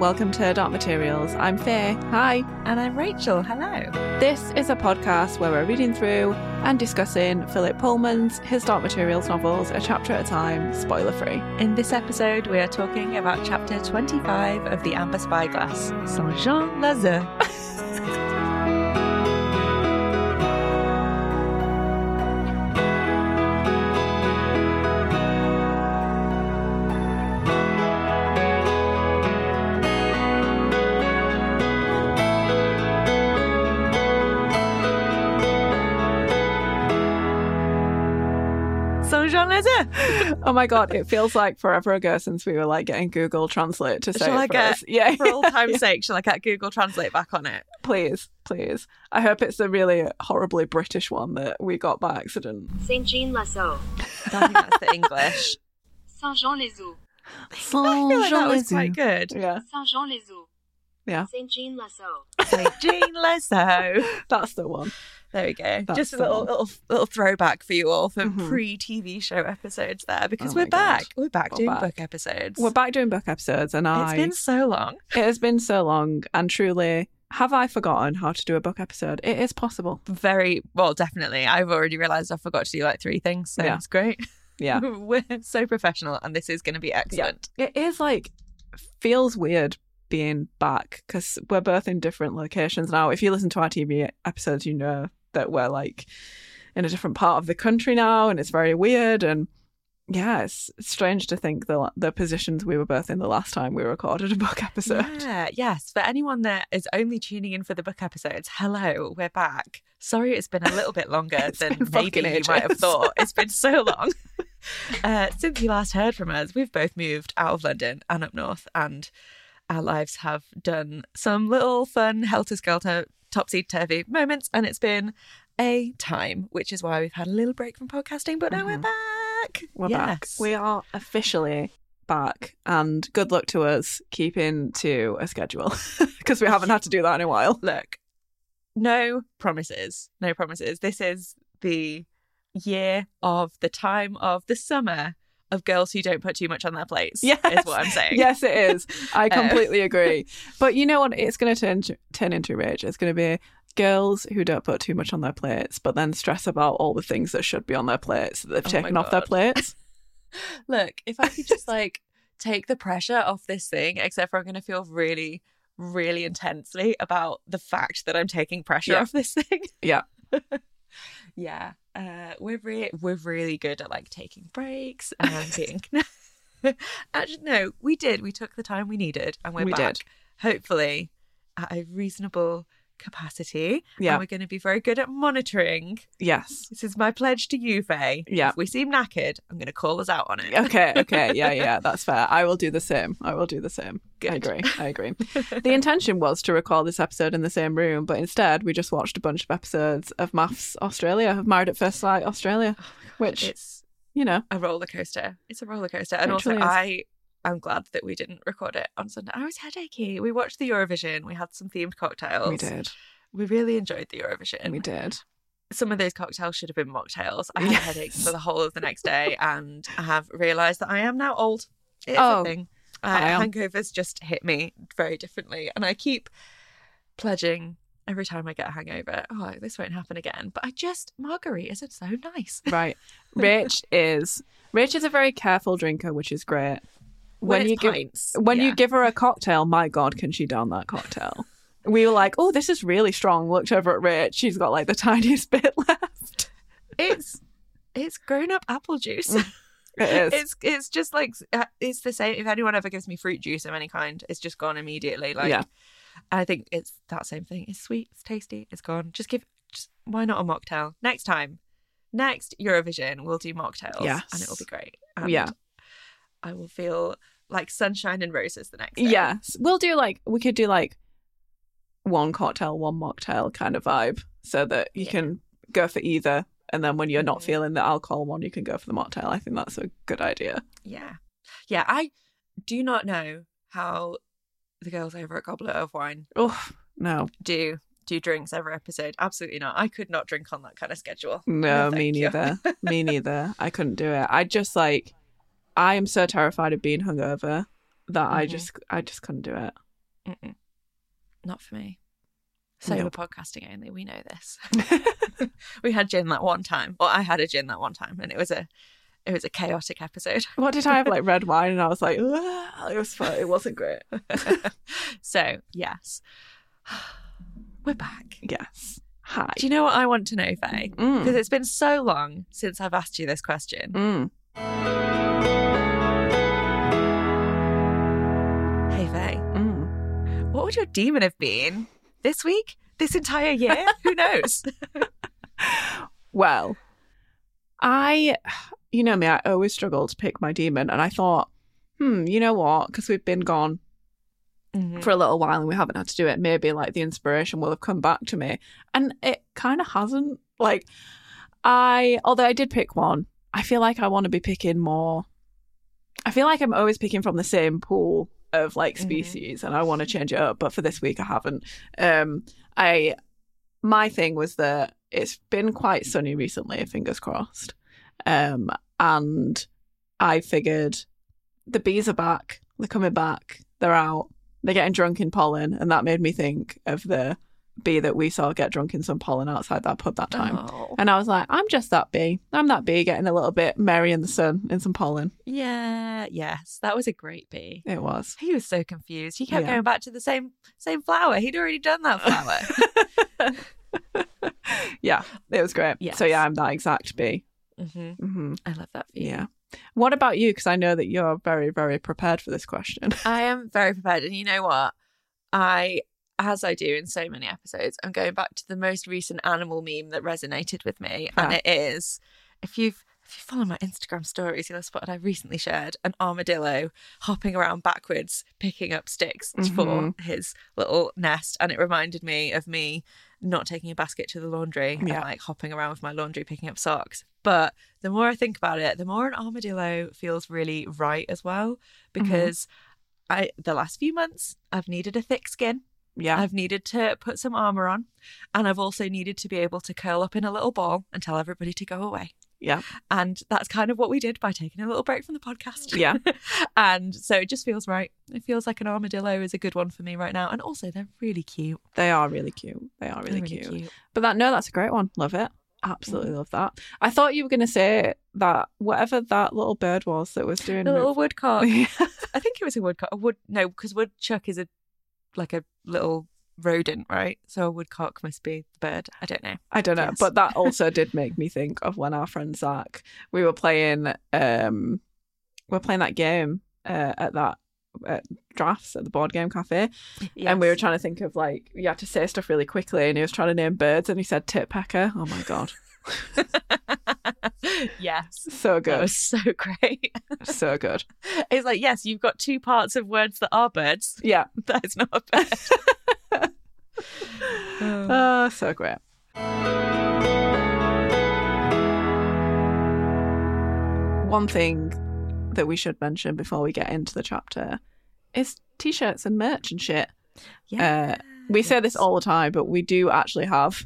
welcome to Dark Materials. I'm Faye. Hi. And I'm Rachael. Hello. This is a podcast where we're reading through and discussing Philip Pullman's His Dark Materials novels a chapter at a time, spoiler free. In this episode, we are talking about chapter 25 of The Amber Spyglass, Saint Jean Lazare. Oh my god, it feels like forever ago since we were like getting Google Translate to say Shall it I for get- us. Yeah, For all time's sake, shall I get Google Translate back on it? please, please. I hope it's a really horribly British one that we got by accident. Saint Jean Lasso. I think that's the English. Saint Jean les Eaux. I feel like that was quite good. Yeah, Saint Jean les Eaux. Yeah. Saint Jean Lasso. Saint Jean Lasso. that's the one. There we go. That's Just a little, little little throwback for you all for Mhm. pre TV show episodes there because Oh we're back. We're back We're doing back. book episodes. We're back doing book episodes, and I. It's been so long. It has been so long, and truly, have I forgotten how to do a book episode? It is possible. Very well, definitely. I've already realised I forgot to do like three things, so Yeah. it's great. Yeah. we're so professional, and this is going to be excellent. It is like, feels weird being back because we're both in different locations now. If you listen to our TV episodes, you know that we're like in a different part of the country now, and it's very weird. And yeah, it's strange to think the the positions we were both in the last time we recorded a book episode. Yeah, yes. For anyone that is only tuning in for the book episodes, hello, we're back. Sorry, it's been a little bit longer than maybe fucking you might have thought. It's been so long. Uh, since you last heard from us, we've both moved out of London and up north, and our lives have done some little fun helter skelter, topsy turvy moments, and it's been a time, which is why we've had a little break from podcasting, but now we're Mhm. back. We're back. We are officially back, and good luck to us keeping to a schedule because we haven't had to do that in a while. look, no promises, no promises. This is the year of the time of the summer of girls who don't put too much on their plates. Yes. is what I'm saying. Yes, it is. I Uh, completely agree. But you know what? It's going to turn turn into rage. It's going to be girls who don't put too much on their plates, but then stress about all the things that should be on their plates that they've Oh taken off their plates. Look, if I could just like take the pressure off this thing, except for I'm going to feel really, really intensely about the fact that I'm taking pressure Yeah. off this thing. Yeah. yeah. Uh, we're re- we're really good at like taking breaks and being. Actually, no, we did. We took the time we needed, and we're We back. did. Hopefully, at a reasonable capacity. Yeah. And we're going to be very good at monitoring. Yes. This is my pledge to you, Faye. Yeah. If we seem knackered, I'm going to call us out on it. Okay. Okay. Yeah. Yeah. That's fair. I will do the same. I will do the same. I agree. I agree. the intention was to record this episode in the same room, but instead we just watched a bunch of episodes of MAFS Australia, of Married at First Sight Australia, oh which It's you know, a roller coaster. It's a roller coaster. And also, is. I am glad that we didn't record it on Sunday. I was headachy. We watched the Eurovision. We had some themed cocktails. we did. We really enjoyed the Eurovision. We did. Some of those cocktails should have been mocktails. I had Yes. headaches for the whole of the next day, and I have realised that I am now old. It's Oh, a thing. Uh, hangovers just hit me very differently, and I keep pledging every time I get a hangover. Oh, this won't happen again. But I just margaritas are so nice. Right. Rach is Rach is a very careful drinker, which is great. When, you give pints, when you give her a cocktail, my God, can she down that cocktail? We were like, oh, this is really strong. Looked over at Rach; She's got like the tiniest bit left. it's it's grown up apple juice. It is. It's it's just like uh, it's the same. If anyone ever gives me fruit juice of any kind, it's just gone immediately. Like, Yeah. I think it's that same thing. It's sweet, it's tasty, it's gone. Just give. Just, why not a mocktail next time? Next Eurovision, we'll do mocktails, Yes. and it will be great. And Yeah. I will feel like sunshine and roses the next day. Yes. We'll do like we could do like one cocktail, one mocktail kind of vibe so that you Yeah. can go for either. And then when you're not Mhm. feeling the alcohol one, you can go for the mocktail. I think that's a good idea. yeah, yeah. I do not know how the girls over at Goblet of Wine Oh, no. do do drinks every episode. Absolutely not. I could not drink on that kind of schedule. No, No, me neither. me neither. I couldn't do it. I just like I am so terrified of being hungover that I Mhm. just I just couldn't do it. Mm-mm. Not for me. Sober Nope. podcasting only. We know this. we had gin that one time, or I had a gin that one time, and it was a it was a chaotic episode. What did I have? Like red wine, and I was like, it was fun. It wasn't great. so yes, we're back. Yes. Hi. Do you know what I want to know, Faye? Mm. Because it's been so long since I've asked you this question. Mm. Would your demon have been this week? This entire year? Who knows? Well, I, you know me, I always struggle to pick my demon, and I thought, hmm, you know what? Because we've been gone Mhm. for a little while and we haven't had to do it. Maybe like the inspiration will have come back to me, and it kind of hasn't. Like, I, although I did pick one, I feel like I want to be picking more. I feel like I'm always picking from the same pool of like Mhm. species, and I want to change it up. But for this week, I haven't. Um, I, my thing was that it's been quite sunny recently. Fingers crossed. Um, and I figured the bees are back. They're coming back. They're out. They're getting drunk in pollen, and that made me think of the bee that we saw get drunk in some pollen outside that pub that time. Oh. And I was like, I'm just that bee. I'm that bee getting a little bit merry in the sun in some pollen. Yeah, yes, that was a great bee. It was. He was so confused. He kept Yeah. going back to the same same flower. He'd already done that flower. yeah, it was great. Yes. So yeah, I'm that exact bee. hmm hmm I love that for you. Yeah. What about you? Because I know that you're very, very prepared for this question. I am very prepared. And you know what? I, as I do in so many episodes, I'm going back to the most recent animal meme that resonated with me. And it is if you've if you follow my Instagram stories, you'll have spotted I recently shared an armadillo hopping around backwards, picking up sticks for Mhm. his little nest. And it reminded me of me not taking a basket to the laundry Yeah. and like hopping around with my laundry, picking up socks. But the more I think about it, the more an armadillo feels really right as well because I the last few months I've needed a thick skin. Yeah. I've needed to put some armor on, and I've also needed to be able to curl up in a little ball and tell everybody to go away. Yeah. And that's kind of what we did by taking a little break from the podcast. Yeah. and so it just feels right. It feels like an armadillo is a good one for me right now. And also they're really cute. They are really cute. They are really, They're cute. But that no, that's a great one. Love it. Absolutely love that. I thought you were going to say that whatever that little bird was that was doing The little woodcock. I think it was a woodcock. A wood no, because woodchuck is a like a little rodent, right? So a woodcock must be the bird. I don't know. I don't know, Yes. but that also did make me think of when our friend Zach we were playing um we are playing that game uh, at that at drafts at the board game cafe and we were trying to think of like you had to say stuff really quickly and he was trying to name birds and he said tit pecker oh my god yes. so That good was so great. so good It's like, yes, you've got two parts of words that are birds. yeah That is not a bird. Oh. oh so great one thing that we should mention before we get into the chapter is t-shirts and merch and shit yeah. Uh, we say this all the time but we do actually have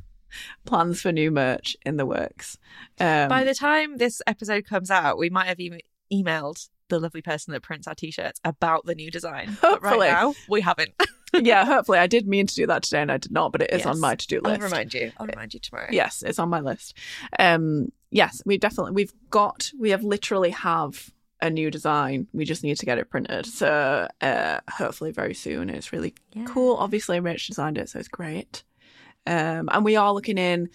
plans for new merch in the works um, By the time this episode comes out, we might have even emailed the lovely person that prints our t-shirts about the new design. But right Hopefully. now, we haven't. yeah hopefully i did mean to do that today and i did not but it is Yes. on my to-do list. I'll remind you. I'll remind you tomorrow. yes it's on my list um yes we definitely we've got we have literally have a new design we just need to get it printed so uh hopefully very soon it's really Yeah. cool obviously Rach designed it so it's great um and we are looking in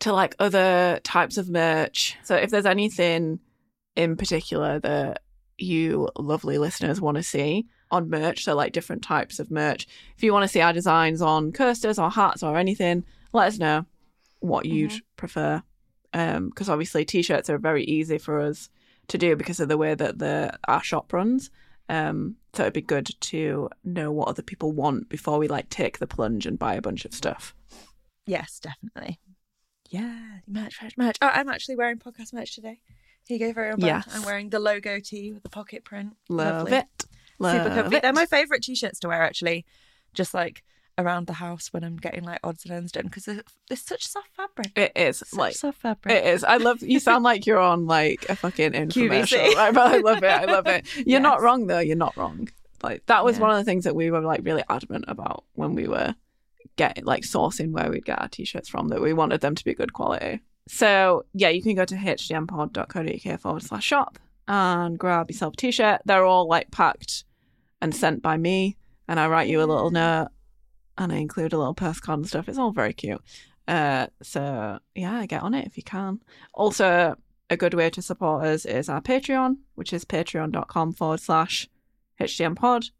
to like other types of merch. So if there's anything in particular that you lovely listeners want to see on merch so like different types of merch if you want to see our designs on coasters or hats or anything let us know what you'd prefer. Um because obviously t-shirts are very easy for us to do because of the way that the our shop runs um so it'd be good to know what other people want before we like take the plunge and buy a bunch of stuff Yes, definitely. Yeah, merch, merch, merch. Oh, I'm actually wearing podcast merch today. Here you go, very. Yes. I'm wearing the logo tee with the pocket print. love Lovely. it love Super comfy. it. They're my favourite t-shirts to wear, actually. Just like around the house when I'm getting like odds and ends done because they're such soft fabric. it is Such like soft fabric. It is. I love. You sound like you're on like a fucking infomercial. Right? But I love it. I love it. You're not wrong though. You're not wrong. Like that was Yeah. one of the things that we were like really adamant about when we were getting like sourcing where we'd get our t-shirts from that we wanted them to be good quality. So yeah, you can go to hdmpod.co.uk forward slash shop and grab yourself a t-shirt. They're all like packed and sent by me, and I write you a little note and I include a little postcard and stuff. It's all very cute. Uh, so yeah, get on it if you can. Also, a good way to support us is our Patreon, which is patreon.com forward slash hdmpod.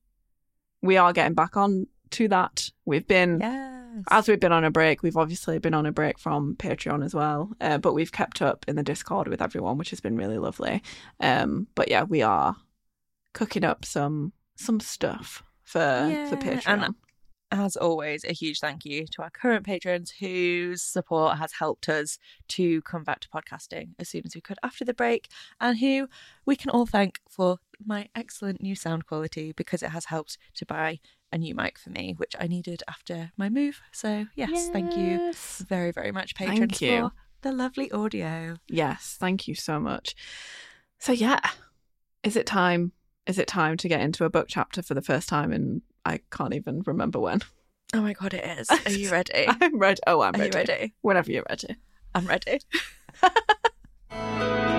We are getting back on to that. We've been Yes. as we've been on a break, we've obviously been on a break from Patreon as well, uh, but we've kept up in the Discord with everyone, which has been really lovely. Um, but yeah, we are cooking up some some stuff for Yeah, for Patreon. and- as always, a huge thank you to our current patrons whose support has helped us to come back to podcasting as soon as we could after the break, and who we can all thank for my excellent new sound quality because it has helped to buy a new mic for me, which I needed after my move. So, yes, thank you very, very much, patrons, for the lovely audio. Yes, thank you so much. So yeah, is it time? Is it time to get into a book chapter for the first time? And I can't even remember when. Oh my god, it is. Are you ready? I'm ready. Oh, I'm Are ready. you ready? Whenever you're ready. I'm ready.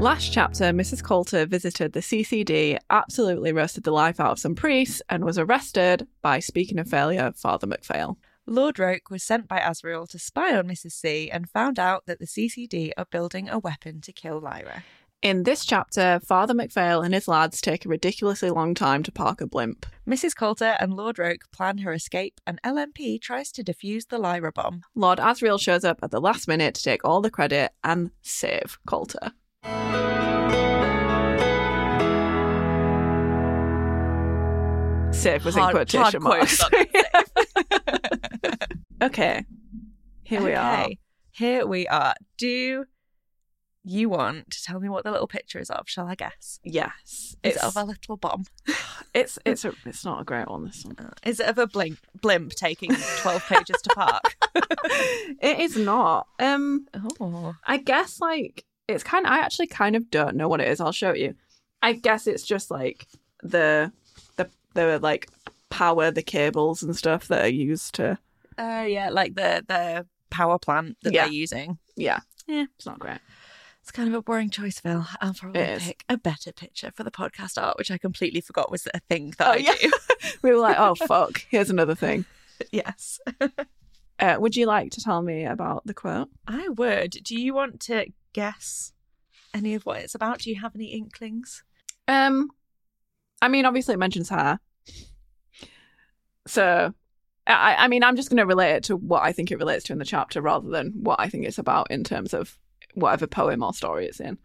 Last chapter, Mrs. Coulter visited the CCD, absolutely roasted the life out of some priests, and was arrested by, speaking of failure, Father MacPhail. Lord Roke was sent by Asriel to spy on Mrs. C and found out that the CCD are building a weapon to kill Lyra. In this chapter, Father MacPhail and his lads take a ridiculously long time to park a blimp. Mrs. Coulter and Lord Roke plan her escape, and LMP tries to defuse the Lyra bomb. Lord Asriel shows up at the last minute to take all the credit and save Coulter. Save was in quotation hard marks. okay, here we are. Here we are. Do you want to tell me what the little picture is of? Shall I guess? Yes, Is it's it of a little bomb? it's it's a, it's not a great one. This one. Uh, Is it of a blimp, blimp taking 12 pages to park? it is not. Um, Oh. I guess like it's kinda I actually kind of don't know what it is. I'll show you. I guess it's just like the the the like power the cables and stuff that are used to. Uh, yeah, like the, the power plant that Yeah. they're using. Yeah, Yeah. it's not great. It's kind of a boring choice, Phil. I'll probably pick a better picture for the podcast art, which I completely forgot was a thing that Oh, I yeah. do. We were like, oh fuck. Here's another thing. yes. Uh, would you like to tell me about the quote? I would. Do you want to guess any of what it's about? Do you have any inklings? Um, I mean, obviously it mentions her. So, I, I mean, I'm just going to relate it to what I think it relates to in the chapter rather than what I think it's about in terms of whatever poem or story it's in.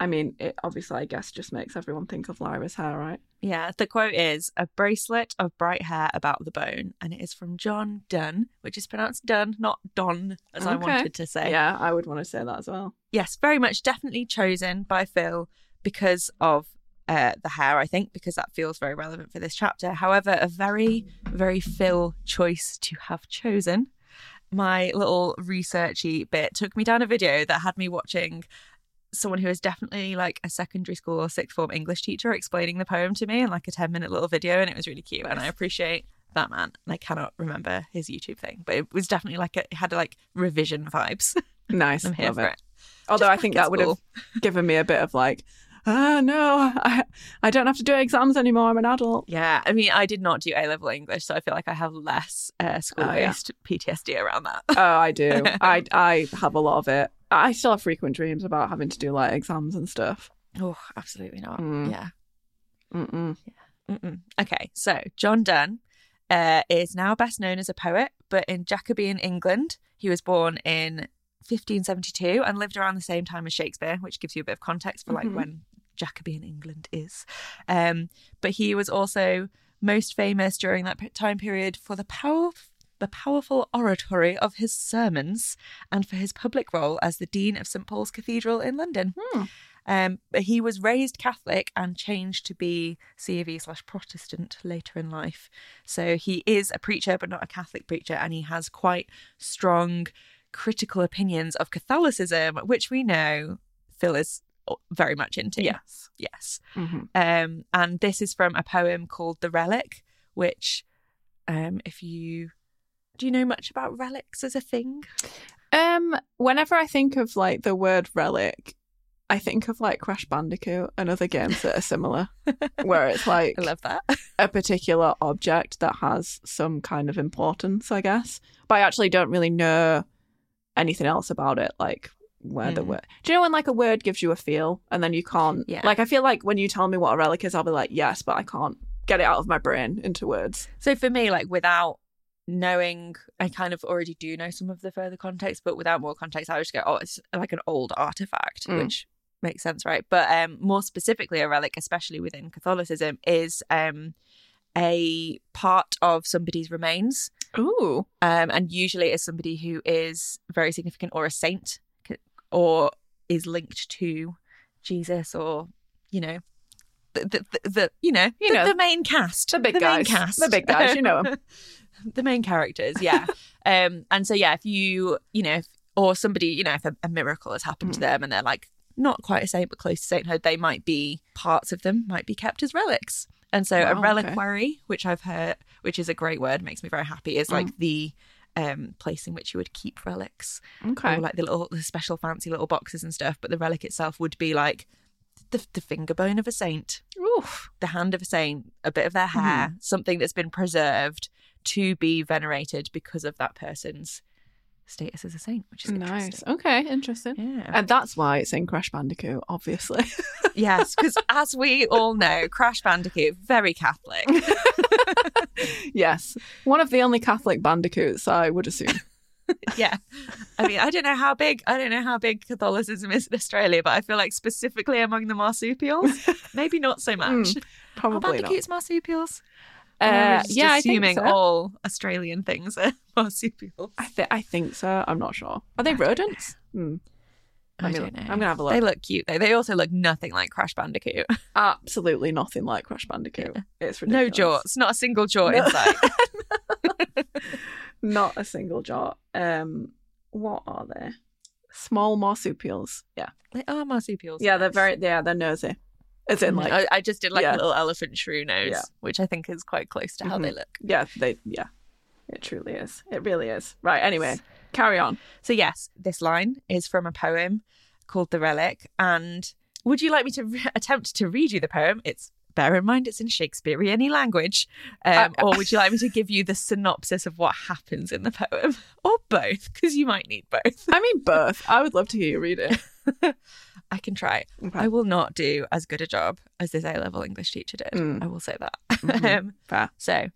I mean, it obviously, I guess, just makes everyone think of Lyra's hair, right? Yeah, the quote is a bracelet of bright hair about the bone, and it is from John Donne, which is pronounced Dunn, not Don, as I wanted to say. Yeah, I would want to say that as well. Yes, very much definitely chosen by Phil because of uh, the hair, I think, because that feels very relevant for this chapter. However, a very, very Phil choice to have chosen. My little researchy bit took me down a video that had me watching someone who is definitely like a secondary school or sixth form English teacher explaining the poem to me in like a 10 minute little video, and it was really cute. And I appreciate that man. And I cannot remember his YouTube thing, but it was definitely like a, it had like revision vibes. Nice. I'm here love for it. it. Although Just I think that would have given me a bit of like, ah, no, I, I don't have to do exams anymore. I'm an adult. Yeah, I mean, I did not do A level English, so I feel like I have less uh, school based PTSD around that. Oh, I do. I I have a lot of it. I still have frequent dreams about having to do like exams and stuff. Oh, absolutely not. Mm. Yeah. Mm-mm. Mm-mm. Okay, so John Donne uh, is now best known as a poet, but in Jacobean England, he was born in 1572 and lived around the same time as Shakespeare, which gives you a bit of context for like Mhm. when Jacobean England is. Um, but he was also most famous during that time period for the power. The powerful oratory of his sermons and for his public role as the Dean of St Paul's Cathedral in London. Hmm. Um, but he was raised Catholic and changed to be C of E slash Protestant later in life. So he is a preacher, but not a Catholic preacher, and he has quite strong critical opinions of Catholicism, which we know Phil is very much into. Yes. Yes. hmm Um, and this is from a poem called The Relic, which, um, if you do you know much about relics as a thing? Um, whenever I think of like the word relic, I think of like Crash Bandicoot and other games that are similar, where it's like I love that. a particular object that has some kind of importance, I guess. But I actually don't really know anything else about it, like where the Mm. word. Do you know when like a word gives you a feel and then you can't? Yeah. Like I feel like when you tell me what a relic is, I'll be like, yes, but I can't get it out of my brain into words. So for me, like without knowing, I kind of already do know some of the further context, but without more context, I would just go, oh, it's like an old artifact, Mm. which makes sense, right? But um, more specifically, a relic, especially within Catholicism, is um, a part of somebody's remains. Ooh. um, and usually it's somebody who is very significant or a saint or is linked to Jesus or you know the the, the, the you know You the, know, the main cast the big main guys. cast The big guys, you know the main characters yeah um and so yeah if you you know if, or somebody you know if a, a miracle has happened to Mm. them and they're like not quite a saint but close to sainthood they might be parts of them might be kept as relics and so a Wow, okay. reliquary which i've heard which is a great word makes me very happy is like Mm. the um place in which you would keep relics Okay. or like the little the special fancy little boxes and stuff but the relic itself would be like the, the finger bone of a saint Oof. the hand of a saint a bit of their hair something that's been preserved to be venerated because of that person's status as a saint which is Nice. Okay, interesting. yeah And that's why it's in Crash Bandicoot, obviously. yes because as we all know crash bandicoot very catholic yes. One of the only Catholic bandicoots, I would assume. yeah i mean i don't know how big i don't know how big catholicism is in australia but i feel like specifically among the marsupials maybe not so much Mm, Are Probably not. bandicoots marsupials am I Uh, yeah, I assuming so. all australian things are marsupials I, th- I think so. I'm not sure. Are they rodents? Hmm. I don't look. know. I'm gonna have a look. They look cute though. They also look nothing like Crash Bandicoot. Absolutely nothing like Crash Bandicoot. It's ridiculous. No jaws, not a single jaw No. in sight. Not a single jaw. Um, what are they? Small marsupials. Yeah. they are marsupials. Yeah, they're very. Yeah, they're nosy. As in, like, I, I just did like yeah. a little elephant shrew nose, Yeah. which I think is quite close to how they Mhm. look. yeah, they. Yeah, it truly is. It really is. Right. Anyway, carry on. So yes, this line is from a poem called "The Relic." And would you like me to re- attempt to read you the poem? It's bear in mind it's in Shakespearean any language, um, Uh, or would you like me to give you the synopsis of what happens in the poem, or both? Because you might need both. I mean, both. I would love to hear you read it. I can try. Okay. I will not do as good a job as this A level English teacher did. Mm. I will say that. Mhm. um, Fair. so,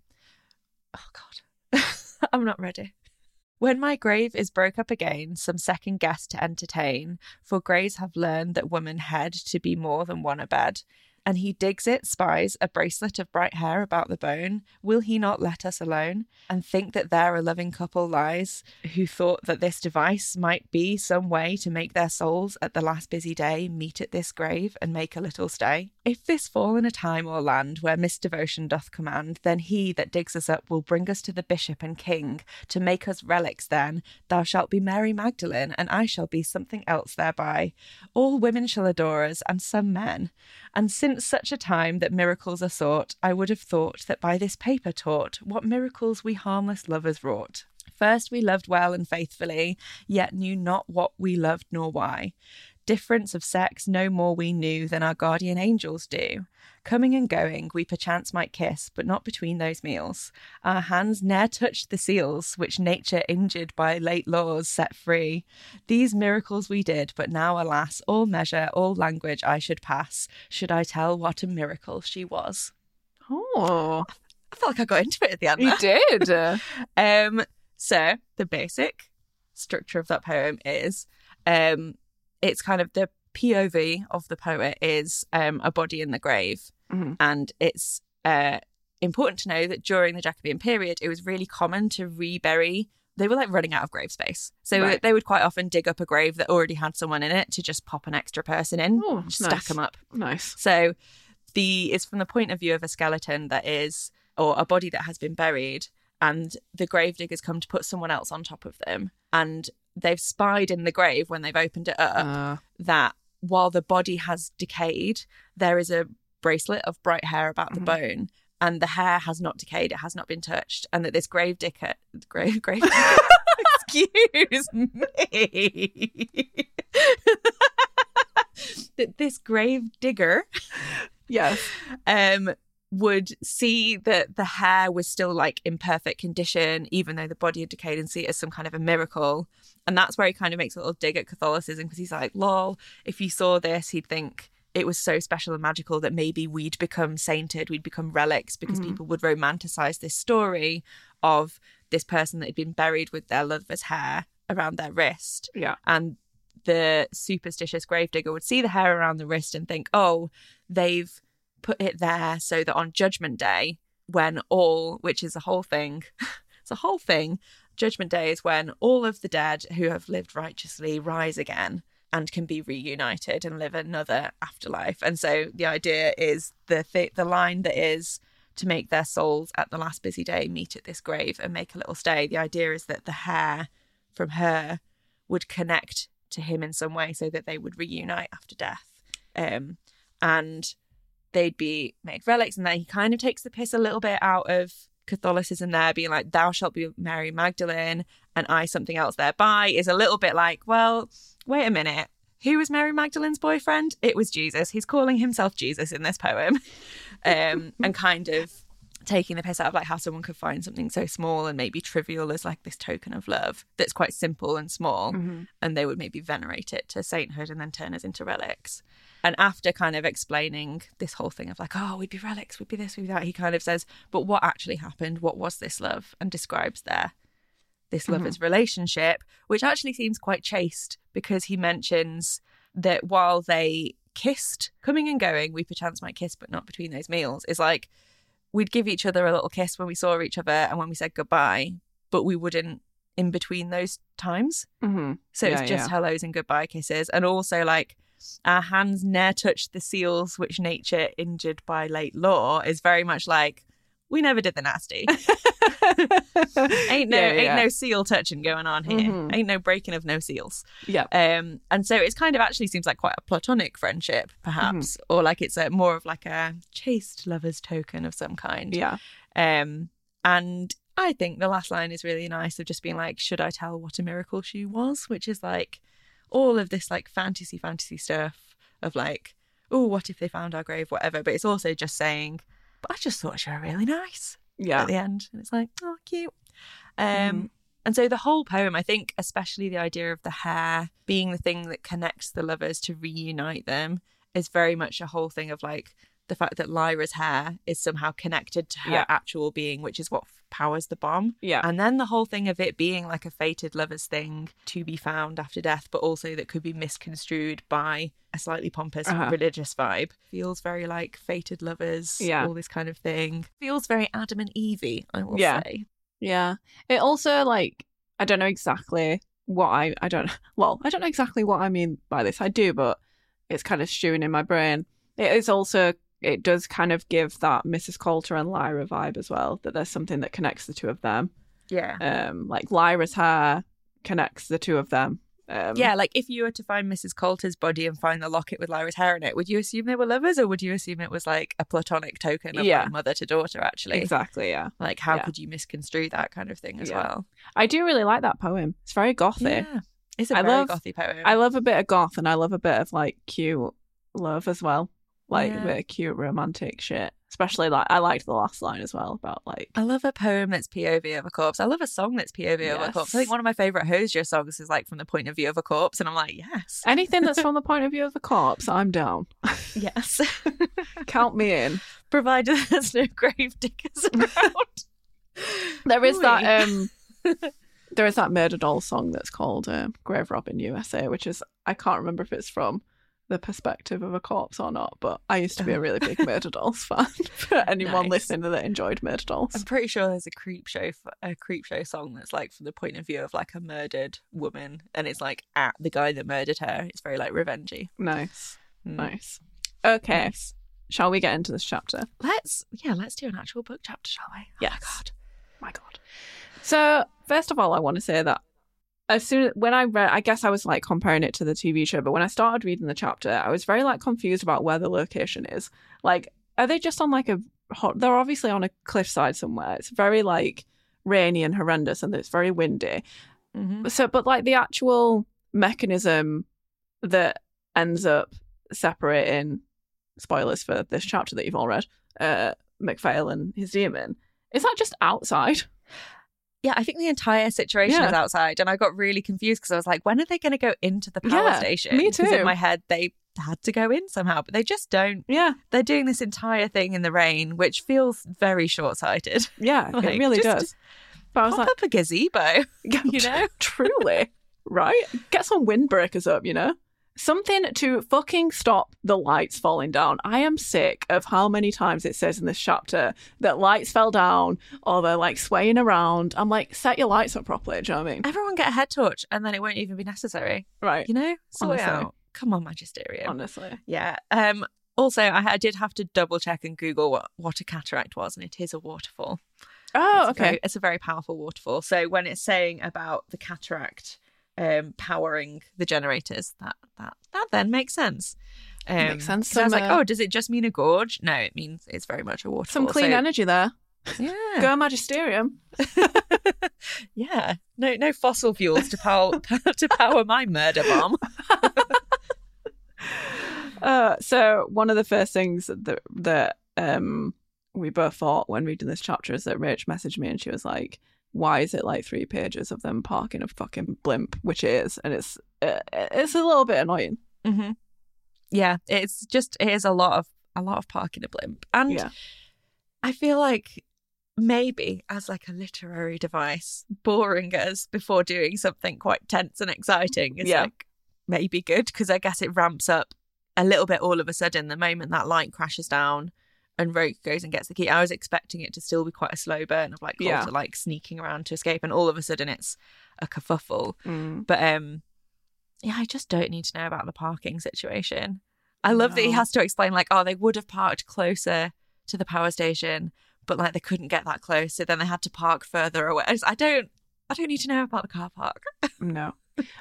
oh God, I'm not ready. When my grave is broke up again, some second guest to entertain, for greys have learned that women head to be more than one a bed. And he digs it, spies a bracelet of bright hair about the bone. Will he not let us alone? And think that there a loving couple lies, who thought that this device might be some way to make their souls at the last busy day meet at this grave and make a little stay? If this fall in a time or land where misdevotion doth command, then he that digs us up will bring us to the bishop and king to make us relics then. Thou shalt be Mary Magdalene, and I shall be something else thereby. All women shall adore us, and some men. And since such a time that miracles are sought, I would have thought that by this paper taught what miracles we harmless lovers wrought. First we loved well and faithfully, yet knew not what we loved nor why. Difference of sex no more we knew than our guardian angels do. Coming and going, we perchance might kiss, but not between those meals. Our hands ne'er touched the seals, which nature injured by late laws set free. These miracles we did, but now, alas, all measure, all language I should pass, should I tell what a miracle she was. Oh, I felt like I got into it at the end. you did. Um, so the basic structure of that poem is, um, it's kind of the POV of the poet is um a body in the grave, Mhm. and it's uh important to know that during the Jacobean period, it was really common to rebury. They were like running out of grave space, so Right. they would quite often dig up a grave that already had someone in it to just pop an extra person in, Oh, nice. stack them up. nice. So the it's from the point of view of a skeleton that is or a body that has been buried and the grave diggers come to put someone else on top of them and they've spied in the grave when they've opened it up Uh, that while the body has decayed, there is a bracelet of bright hair about the Mhm. bone, and the hair has not decayed; it has not been touched, and that this grave digger, grave grave, excuse me, that this grave digger Yes. um would see that the hair was still like in perfect condition even though the body had decayed and see it as some kind of a miracle and that's where he kind of makes a little dig at catholicism because he's like lol if you saw this he'd think it was so special and magical that maybe we'd become sainted we'd become relics because Mhm. people would romanticize this story of this person that had been buried with their lover's hair around their wrist Yeah. and the superstitious gravedigger would see the hair around the wrist and think, oh, they've put it there so that on Judgment Day, when all, which is a whole thing, it's a whole thing. Judgment Day is when all of the dead who have lived righteously rise again and can be reunited and live another afterlife. And so the idea is the th- the line that is to make their souls at the last busy day meet at this grave and make a little stay. The idea is that the hair from her would connect to him in some way so that they would reunite after death. Um, and they'd be made relics. And then he kind of takes the piss a little bit out of Catholicism there, being like, Thou shalt be Mary Magdalene and I something else thereby, is a little bit like, Well, wait a minute. Who was Mary Magdalene's boyfriend? It was Jesus. He's calling himself Jesus in this poem. Um, and kind of taking the piss out of like how someone could find something so small and maybe trivial as like this token of love that's quite simple and small Mhm. and they would maybe venerate it to sainthood and then turn us into relics. And after kind of explaining this whole thing of like, oh, we'd be relics, we'd be this, we'd be that, he kind of says, but what actually happened? What was this love? And describes their this lover's relationship, which actually seems quite chaste because he mentions that while they kissed, coming and going, we perchance might kiss, but not between those meals, is like we'd give each other a little kiss when we saw each other and when we said goodbye, but we wouldn't in between those times. Mhm. So Yeah, it's just yeah. hellos and goodbye kisses. And also, like, our hands ne'er touched the seals which nature injured by late law is very much like, we never did the nasty. ain't no Yeah, ain't no seal touching going on here. Mhm. Ain't no breaking of no seals. Yeah. Um, and so it's kind of actually seems like quite a platonic friendship, perhaps, Mm-hmm. or like it's a more of like a chaste lover's token of some kind. Yeah. Um, and I think the last line is really nice of just being like, should I tell what a miracle she was? Which is like all of this like fantasy, fantasy stuff of like, oh, what if they found our grave, whatever. But it's also just saying, but I just thought you were really nice Yeah. at the end. And it's like, oh, cute. Um, Mhm. And so the whole poem, I think, especially the idea of the hair being the thing that connects the lovers to reunite them, is very much a whole thing of like the fact that Lyra's hair is somehow connected to her Yeah. actual being, which is what f- powers the bomb. Yeah. And then the whole thing of it being like a fated lover's thing to be found after death, but also that could be misconstrued by a slightly pompous Uh-huh. religious vibe. Feels very like fated lovers, Yeah. all this kind of thing. Feels very Adam and Evie, I will Yeah. say. Yeah. It also like I don't know exactly what I I don't well, I don't know exactly what I mean by this. I do, but it's kind of stewing in my brain. It is also it does kind of give that Mrs. Coulter and Lyra vibe as well, that there's something that connects the two of them. Yeah. Um like Lyra's hair connects the two of them. Um yeah, like if you were to find Mrs. Coulter's body and find the locket with Lyra's hair in it, would you assume they were lovers or would you assume it was like a platonic token of Yeah. like mother to daughter, actually? Exactly, yeah. Like, how Yeah. could you misconstrue that kind of thing as Yeah. well? I do really like that poem. It's very gothy. Yeah. It's a I very love- gothy poem. I love a bit of goth and I love a bit of like cute love as well. Like Yeah. a bit of cute romantic shit. Especially like I liked the last line as well about like I love a poem that's POV of a corpse. I love a song that's POV of a corpse. I think one of my favourite Hozier songs is like from the point of view of a corpse, and I'm like, yes, anything that's from the point of view of a corpse, I'm down. yes. Count me in. Provided there's no grave diggers around. There is Ooh. that um there is that Murder Doll song that's called um, Grave Robin USA, which is I can't remember if it's from the perspective of a corpse or not, but I used to be a really big Murderdolls fan. For anyone Nice. listening that enjoyed Murderdolls. I'm pretty sure there's a creep show a creep show song that's like from the point of view of like a murdered woman, and it's like at the guy that murdered her. It's very like revengey. Nice. Mm. Nice. Okay. Nice. Shall we get into this chapter? Let's yeah, let's do an actual book chapter, shall we? Oh my god. my god. So, first of all, I want to say that as soon as when I read, I guess I was like comparing it to the TV show, but when I started reading the chapter, I was very like confused about where the location is. Like, are they just on like a? hot They're obviously on a cliffside somewhere. It's very like rainy and horrendous, and it's very windy. Mhm. So, but like the actual mechanism that ends up separating spoilers for this chapter that you've all read, uh, MacPhail and his demon, is that just outside? Yeah, I think the entire situation Yeah. is outside, and I got really confused because I was like, when are they going to go into the power Yeah, station? me too. in my head, they had to go in somehow, but they just don't. Yeah, They're doing this entire thing in the rain, which feels very short sighted. yeah, Like, it really just does. But I was Pop like, up a gazebo, you know? truly, right? Get some windbreakers up, you know? Something to fucking stop the lights falling down. I am sick of how many times it says in this chapter that lights fell down or they're like swaying around. I'm like, set your lights up properly. Do you know what I mean? Everyone get a head torch, and then it won't even be necessary. Right. You know, sort Honestly. out. Come on, Magisterium. Honestly. Yeah. Um. Also, I, I did have to double check and Google what, what a cataract was, and it is a waterfall. Oh, It's a okay. very- it's a very powerful waterfall. So when it's saying about the cataract um, powering the generators, that that that then makes sense. Um, Makes sense. 'cause I was like, uh, oh, does it just mean a gorge? No, it means it's very much a waterfall. Some clean So- energy there. Yeah. Go Magisterium. yeah. No, no fossil fuels to power to power my murder bomb. Uh, so one of the first things that that um we both thought when reading this chapter is that Rach messaged me and she was like, "Why is it like three pages of them parking a fucking blimp?" Which it is, and it's uh, it's a little bit annoying. hmm Yeah, it's just it is a lot of a lot of parking a blimp, and Yeah, I feel like maybe as like a literary device, boring us before doing something quite tense and exciting is Yeah. like maybe good because I guess it ramps up a little bit all of a sudden the moment that light crashes down and Roke goes and gets the key. I was expecting it to still be quite a slow burn of like Yeah. Like sneaking around to escape, and all of a sudden it's a kerfuffle. Mm. But um, yeah, I just don't need to know about the parking situation. I love that he has to explain like, oh, they would have parked closer to the power station, but like they couldn't get that close, so then they had to park further away. I just- I don't, I don't need to know about the car park. no,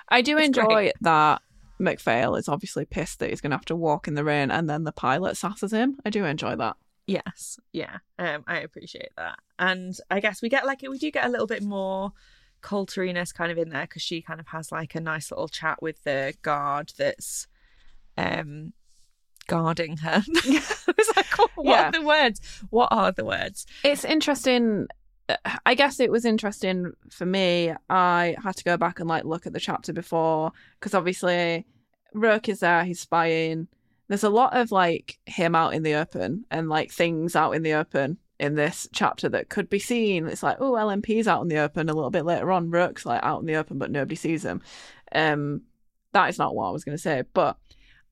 I do It's enjoy great. that. MacPhail is obviously pissed that he's going to have to walk in the rain, and then the pilot sasses him. I do enjoy that. Yes, yeah, um, I appreciate that, and I guess we get like we do get a little bit more Coulteriness kind of in there because she kind of has like a nice little chat with the guard that's um guarding her. Like, what, what Yeah. are the words? What are the words? It's interesting. uh, I guess it was interesting for me. I had to go back and like look at the chapter before because obviously Roke is there. He's spying. There's a lot of like him out in the open and like things out in the open in this chapter that could be seen. It's like oh, LMP's out in the open. A little bit later on, Roke's like out in the open, but nobody sees him. Um, that is not what I was going to say, but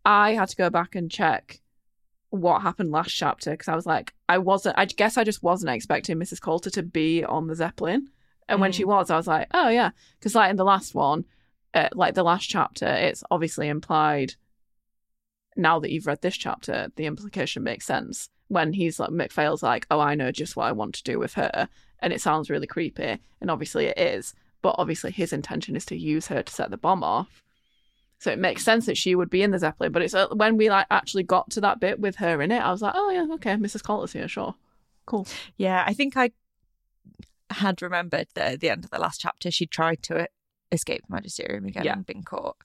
I had to go back and check what happened last chapter because I was like, I wasn't, I guess I just wasn't expecting Mrs. Coulter to be on the Zeppelin. And when Mm. she was, I was like, oh, yeah. Because, like, in the last one, uh, like the last chapter, it's obviously implied now that you've read this chapter, the implication makes sense. When he's like, MacPhail's like, oh, I know just what I want to do with her. And it sounds really creepy. And obviously it is. But obviously his intention is to use her to set the bomb off. So it makes sense that she would be in the Zeppelin. But it's uh, when we like actually got to that bit with her in it, I was like, oh, yeah, okay, Mrs. Coulter's here, sure. Cool. Yeah, I think I had remembered that at the end of the last chapter she tried to escape the magisterium again Yeah. and been caught.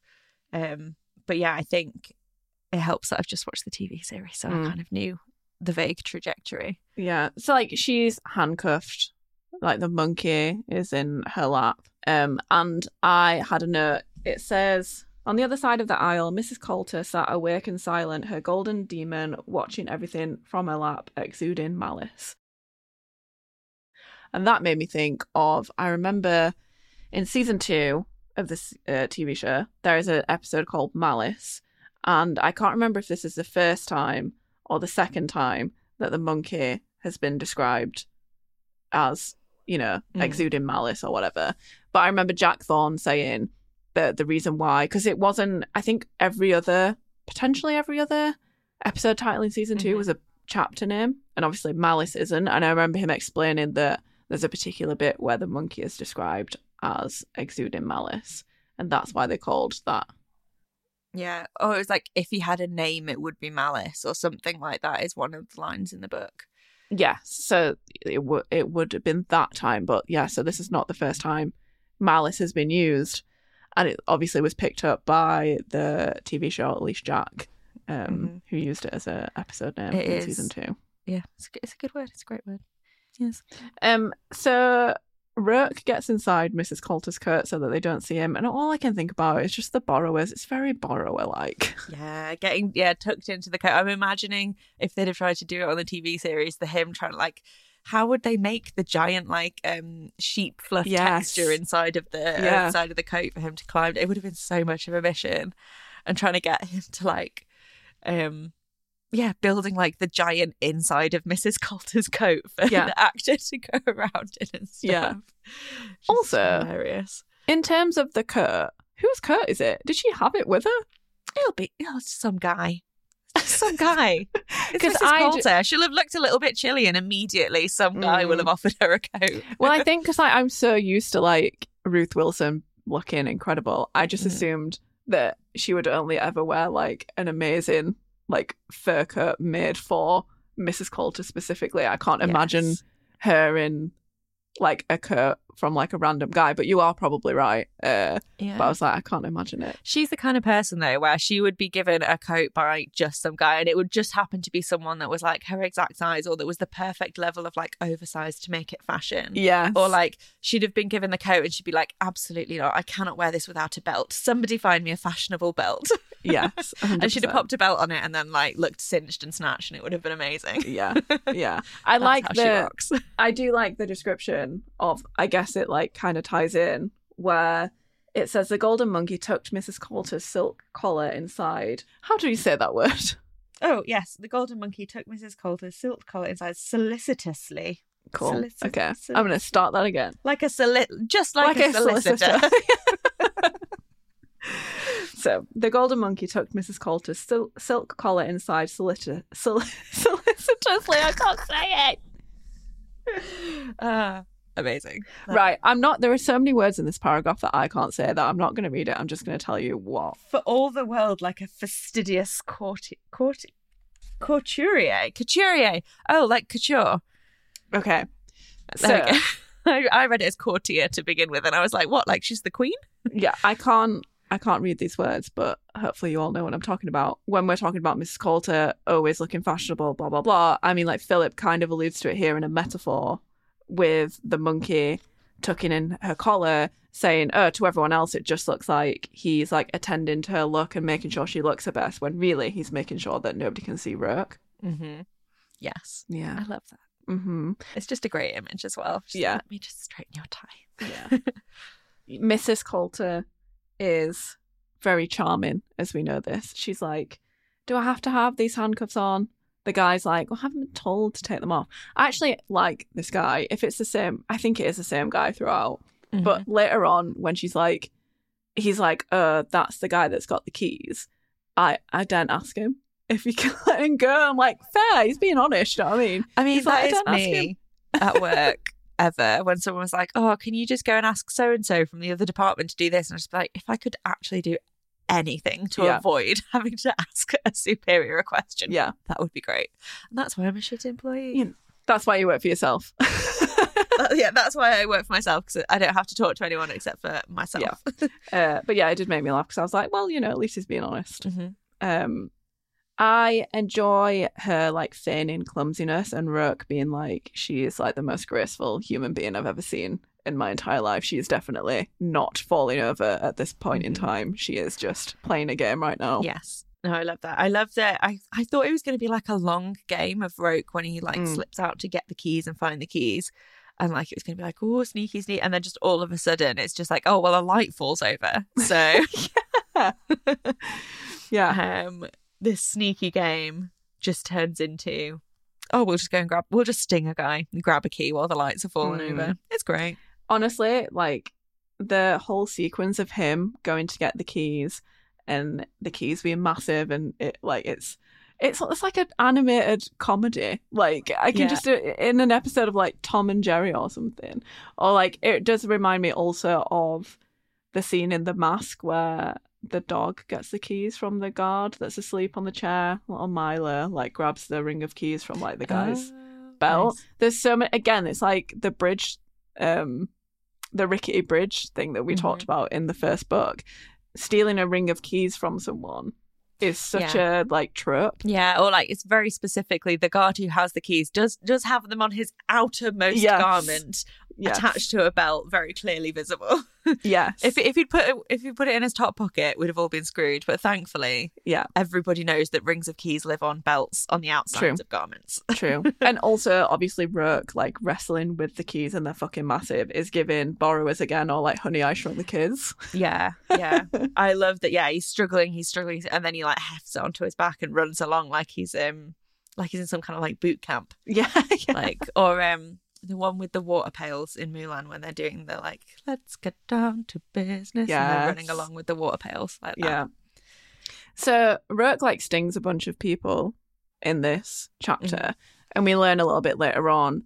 Um, but yeah, I think it helps that I've just watched the TV series, so Mm. I kind of knew the vague trajectory. Yeah. So like she's handcuffed, like the monkey is in her lap. Um, and I had a note. It says on the other side of the aisle, Mrs. Coulter sat awake and silent, her golden demon watching everything from her lap, exuding malice. And that made me think of I remember in season two of this uh, TV show, there is an episode called Malice, and I can't remember if this is the first time or the second time that the monkey has been described as, you know, Mm. exuding malice or whatever. But I remember Jack Thorne saying that the reason why, because it wasn't, I think every other, potentially every other episode title in season 2 Mhm. was a chapter name, and obviously Malice isn't. And I remember him explaining that there's a particular bit where the monkey is described as exuding malice, and that's why they called that. Yeah. Oh, it was like if he had a name, it would be Malice or something like that. Is one of the lines in the book. Yeah, so it would it would have been that time, but yeah, so this is not the first time malice has been used, and it obviously was picked up by the TV show At Least Jack, um, Mhm. who used it as a episode name It in is. season two. Yeah, it's a, good- it's a good word. It's a great word. Yes. Um, so Roke gets inside Mrs. Coulter's coat so that they don't see him, and all I can think about is just the borrowers. It's very borrower like. Yeah, getting yeah tucked into the coat. I'm imagining if they'd have tried to do it on the TV series, the him trying to like, how would they make the giant like um sheep fluff Yes. texture inside of the Yeah. inside of the coat for him to climb? It would have been so much of a mission, and trying to get him to like, um. Yeah, building like the giant inside of Mrs. Coulter's coat for Yeah. the actor to go around in and stuff. Yeah. Just Also- hilarious. In terms of the Kurt, whose Kurt is it? Did she have it with her? It'll be oh, it's some guy. It's some guy. It's 'Cause Mrs. I Coulter. She'll have looked a little bit chilly, and immediately some guy will Mm. have offered her a coat. Well, I think because I'm so used to like Ruth Wilson looking incredible, I just Mm. assumed that she would only ever wear like an amazing like fur coat made for Mrs. Coulter specifically. I can't imagine Yes. her in like a coat from like a random guy. But you are probably right. Uh, Yeah. But I was like, I can't imagine it. She's the kind of person though where she would be given a coat by just some guy and it would just happen to be someone that was like her exact size or that was the perfect level of like oversized to make it fashion. Yeah. Or like she'd have been given the coat and she'd be like, absolutely not. I cannot wear this without a belt. Somebody find me a fashionable belt. yes. and she'd have popped a belt on it and then like looked cinched and snatched and it would have been amazing. Yeah, yeah. I like the. I do like the description of, I guess it like kind of ties in where it says the golden monkey tucked Mrs. Coulter's silk collar inside. How do you say that word? Oh, yes. The golden monkey took Mrs. Coulter's silk collar inside solicitously. Cool. Okay. solic- I'm going to start that again. Like a soli- just like, a, solicitor. so the golden monkey tucked Mrs. Coulter's sil- silk collar inside solicitor- sol- solicitously. I can't say it. Ah, amazing. Right. I'm not, there are so many words in this paragraph that I can't say that. I'm not going to read it. I'm just going to tell you what. For all the world, like a fastidious courti- courti- couturier. Couturier. Oh, like couture. Okay. So. I, I read it as courtier to begin with, and I was like, what? Like she's the queen? yeah, I can't I can't read these words, but hopefully you all know what I'm talking about. When we're talking about Mrs. Coulter always looking fashionable, blah blah blah. I mean, like Philip kind of alludes to it here in a metaphor with the monkey tucking in her collar, saying, "Oh, to everyone else, it just looks like he's like attending to her look and making sure she looks her best." When really, he's making sure that nobody can see Roke. Mm-hmm. Yes. Yeah. I love that. Mm-hmm. It's just a great image as well. Just Yeah. Let me just straighten your tie. Yeah. Mrs. Coulter is very charming, as we know this. She's like, Do I have to have these handcuffs on? The guy's like, Well, I haven't been told to take them off. I actually like this guy. If it's the same, I think it is the same guy throughout. Mm-hmm. But later on, when she's like, he's like, uh, that's the guy that's got the keys. I, I don't ask him if he can let him go. I'm like, fair, he's being honest, you know what I mean? I mean, He's that like, "I is me at work ever when someone was like, "Oh, can you just go and ask so and so from the other department to do this?" And I was like, "If I could actually do anything to Yeah. avoid having to ask a superior a question, Yeah. that would be great." And that's why I'm a shit employee. Yeah. That's why you work for yourself. That- yeah, that's why I work for myself because I don't have to talk to anyone except for myself. Uh, but yeah, it did make me laugh because I was like, well, you know, at least he's being honest. Mhm. Um, I enjoy her like feigning clumsiness and Roke being like, she is like the most graceful human being I've ever seen in my entire life. She is definitely not falling over at this point in Mhm. time. She is just playing a game right now. Yes. No, I love that. I love that. I, I thought it was going to be like a long game of Roke when he like Mm. slips out to get the keys and find the keys. And like it was going to be like, oh, sneaky, sneaky. And then just all of a sudden it's just like, oh, well, a light falls over. So Yeah. um, this sneaky game just turns into, oh, we'll just go and grab, we'll just sting a guy and grab a key while the lights are falling Mm. over. It's great. Honestly, like the whole sequence of him going to get the keys and the keys being massive and it like it's it's it's like an animated comedy. Like I can Yeah. just do it in an episode of like Tom and Jerry or something. Or like it does remind me also of the scene in The Mask where the dog gets the keys from the guard that's asleep on the chair. Little Milo like grabs the ring of keys from like the guy's Oh, belt. nice. There's so many. Again, it's like the bridge, um, the rickety bridge thing that we Mhm. talked about in the first book. Stealing a ring of keys from someone is such a like trope. Yeah, or like it's very specifically the guard who has the keys does does have them on his outermost Yes. garment Yes. attached to a belt, very clearly visible. Yes. if if he'd put it, if he put it in his top pocket, we'd have all been screwed. But thankfully, yeah, everybody knows that rings of keys live on belts on the outsides True. of garments. true. and also, obviously, Roke like wrestling with the keys and they're fucking massive is giving borrowers again or like Honey I Shrunk the Kids. Yeah, yeah. I love that. Yeah, he's struggling. He's struggling, and then he like hefts it onto his back and runs along like he's um like he's in some kind of like boot camp. Yeah, yeah. like or um the one with the water pails in Mulan when they're doing the like let's get down to business and they're running along with the water pails like that. Yeah. So Roke like stings a bunch of people in this chapter, and we learn a little bit later on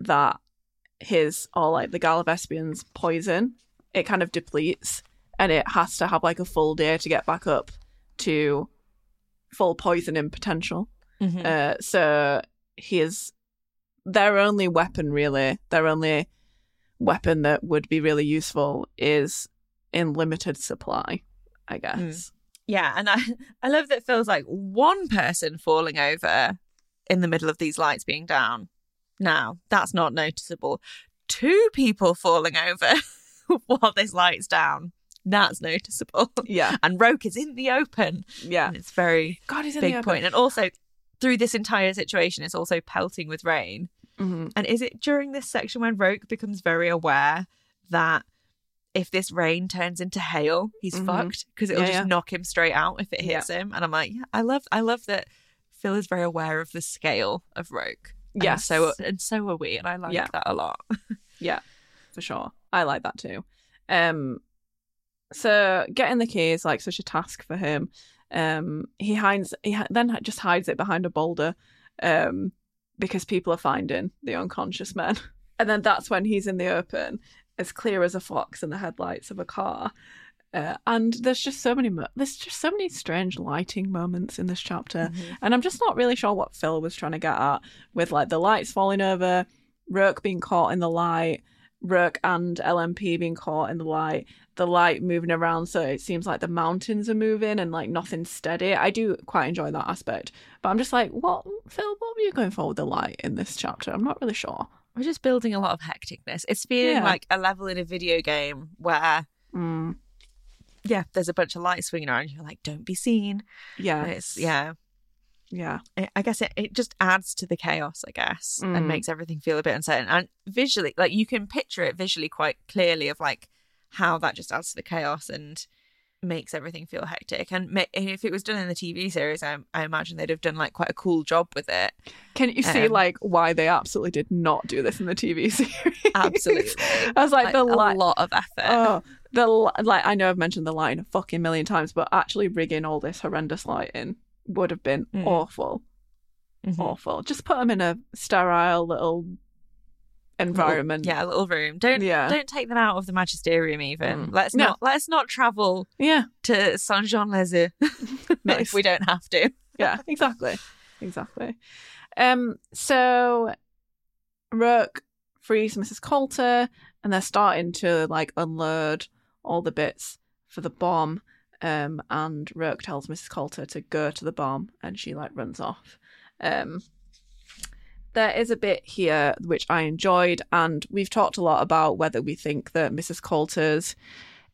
that his or like the Gallivespian's poison it kind of depletes, and it has to have like a full day to get back up to full poisoning potential. Mhm. Uh, so his their only weapon really, their only weapon that would be really useful is in limited supply, I hmm. guess. yeah and I I love that it feels like one person falling over in the middle of these lights being down. Now that's not noticeable. Two people falling over while this light's down. That's noticeable. Yeah, and Roke is in the open. Yeah. and it's very God, he's in big the point. and also through this entire situation it's also pelting with rain hmm And is it during this section when Roke becomes very aware that if this rain turns into hail, he's Mhm. fucked because it'll Yeah, just yeah. knock him straight out if it hits him? And I'm like, yeah, I love, I love that Phil is very aware of the scale of Roke. Yes. so and so are we, and I like Yeah. that a lot. Yeah, for sure. I like that too. Um, so getting the key is like such a task for him. Um, he hides. He then just hides it behind a boulder, um, because people are finding the unconscious men. And then that's when he's in the open, as clear as a fox in the headlights of a car. Uh, and there's just so many. Mo- there's just so many strange lighting moments in this chapter. And I'm just not really sure what Phil was trying to get at with like the lights falling over, Roke being caught in the light, Roke and LMP being caught in the light, the light moving around so it seems like the mountains are moving and like nothing's steady. I do quite enjoy that aspect. But I'm just like, what Phil, what were you going for with the light in this chapter? I'm not really sure. We're just building a lot of hecticness. It's feeling Yeah. like a level in a video game where, Mm, yeah, there's a bunch of lights swinging around. You're like, don't be seen. yeah. It's yeah. Yeah. I- I guess it, it just adds to the chaos, I guess, Mm. and makes everything feel a bit uncertain. And visually, like you can picture it visually quite clearly of like how that just adds to the chaos and makes everything feel hectic. And, ma- and if it was done in the TV series, I, I imagine they'd have done like quite a cool job with it. Can you see Um, like why they absolutely did not do this in the TV series? Absolutely. I was like, Like, the a lot of effort. Oh, the like I know I've mentioned the lighting a fucking million times, but actually rigging all this horrendous lighting would have been Mm. awful, Mhm. awful. Just put them in a sterile little environment. yeah, a little room. Don't Yeah. don't take them out of the magisterium. Even Mm. let's No. not let's not travel yeah, to Saint Jean les Eaux if we don't have to. yeah, exactly, exactly. Um, so Roke frees Mrs. Coulter, and they're starting to like unload all the bits for the bomb. Um, and Roke tells Mrs. Coulter to go to the bomb, and she like runs off. Um, there is a bit here which I enjoyed, and we've talked a lot about whether we think that Mrs. Coulter's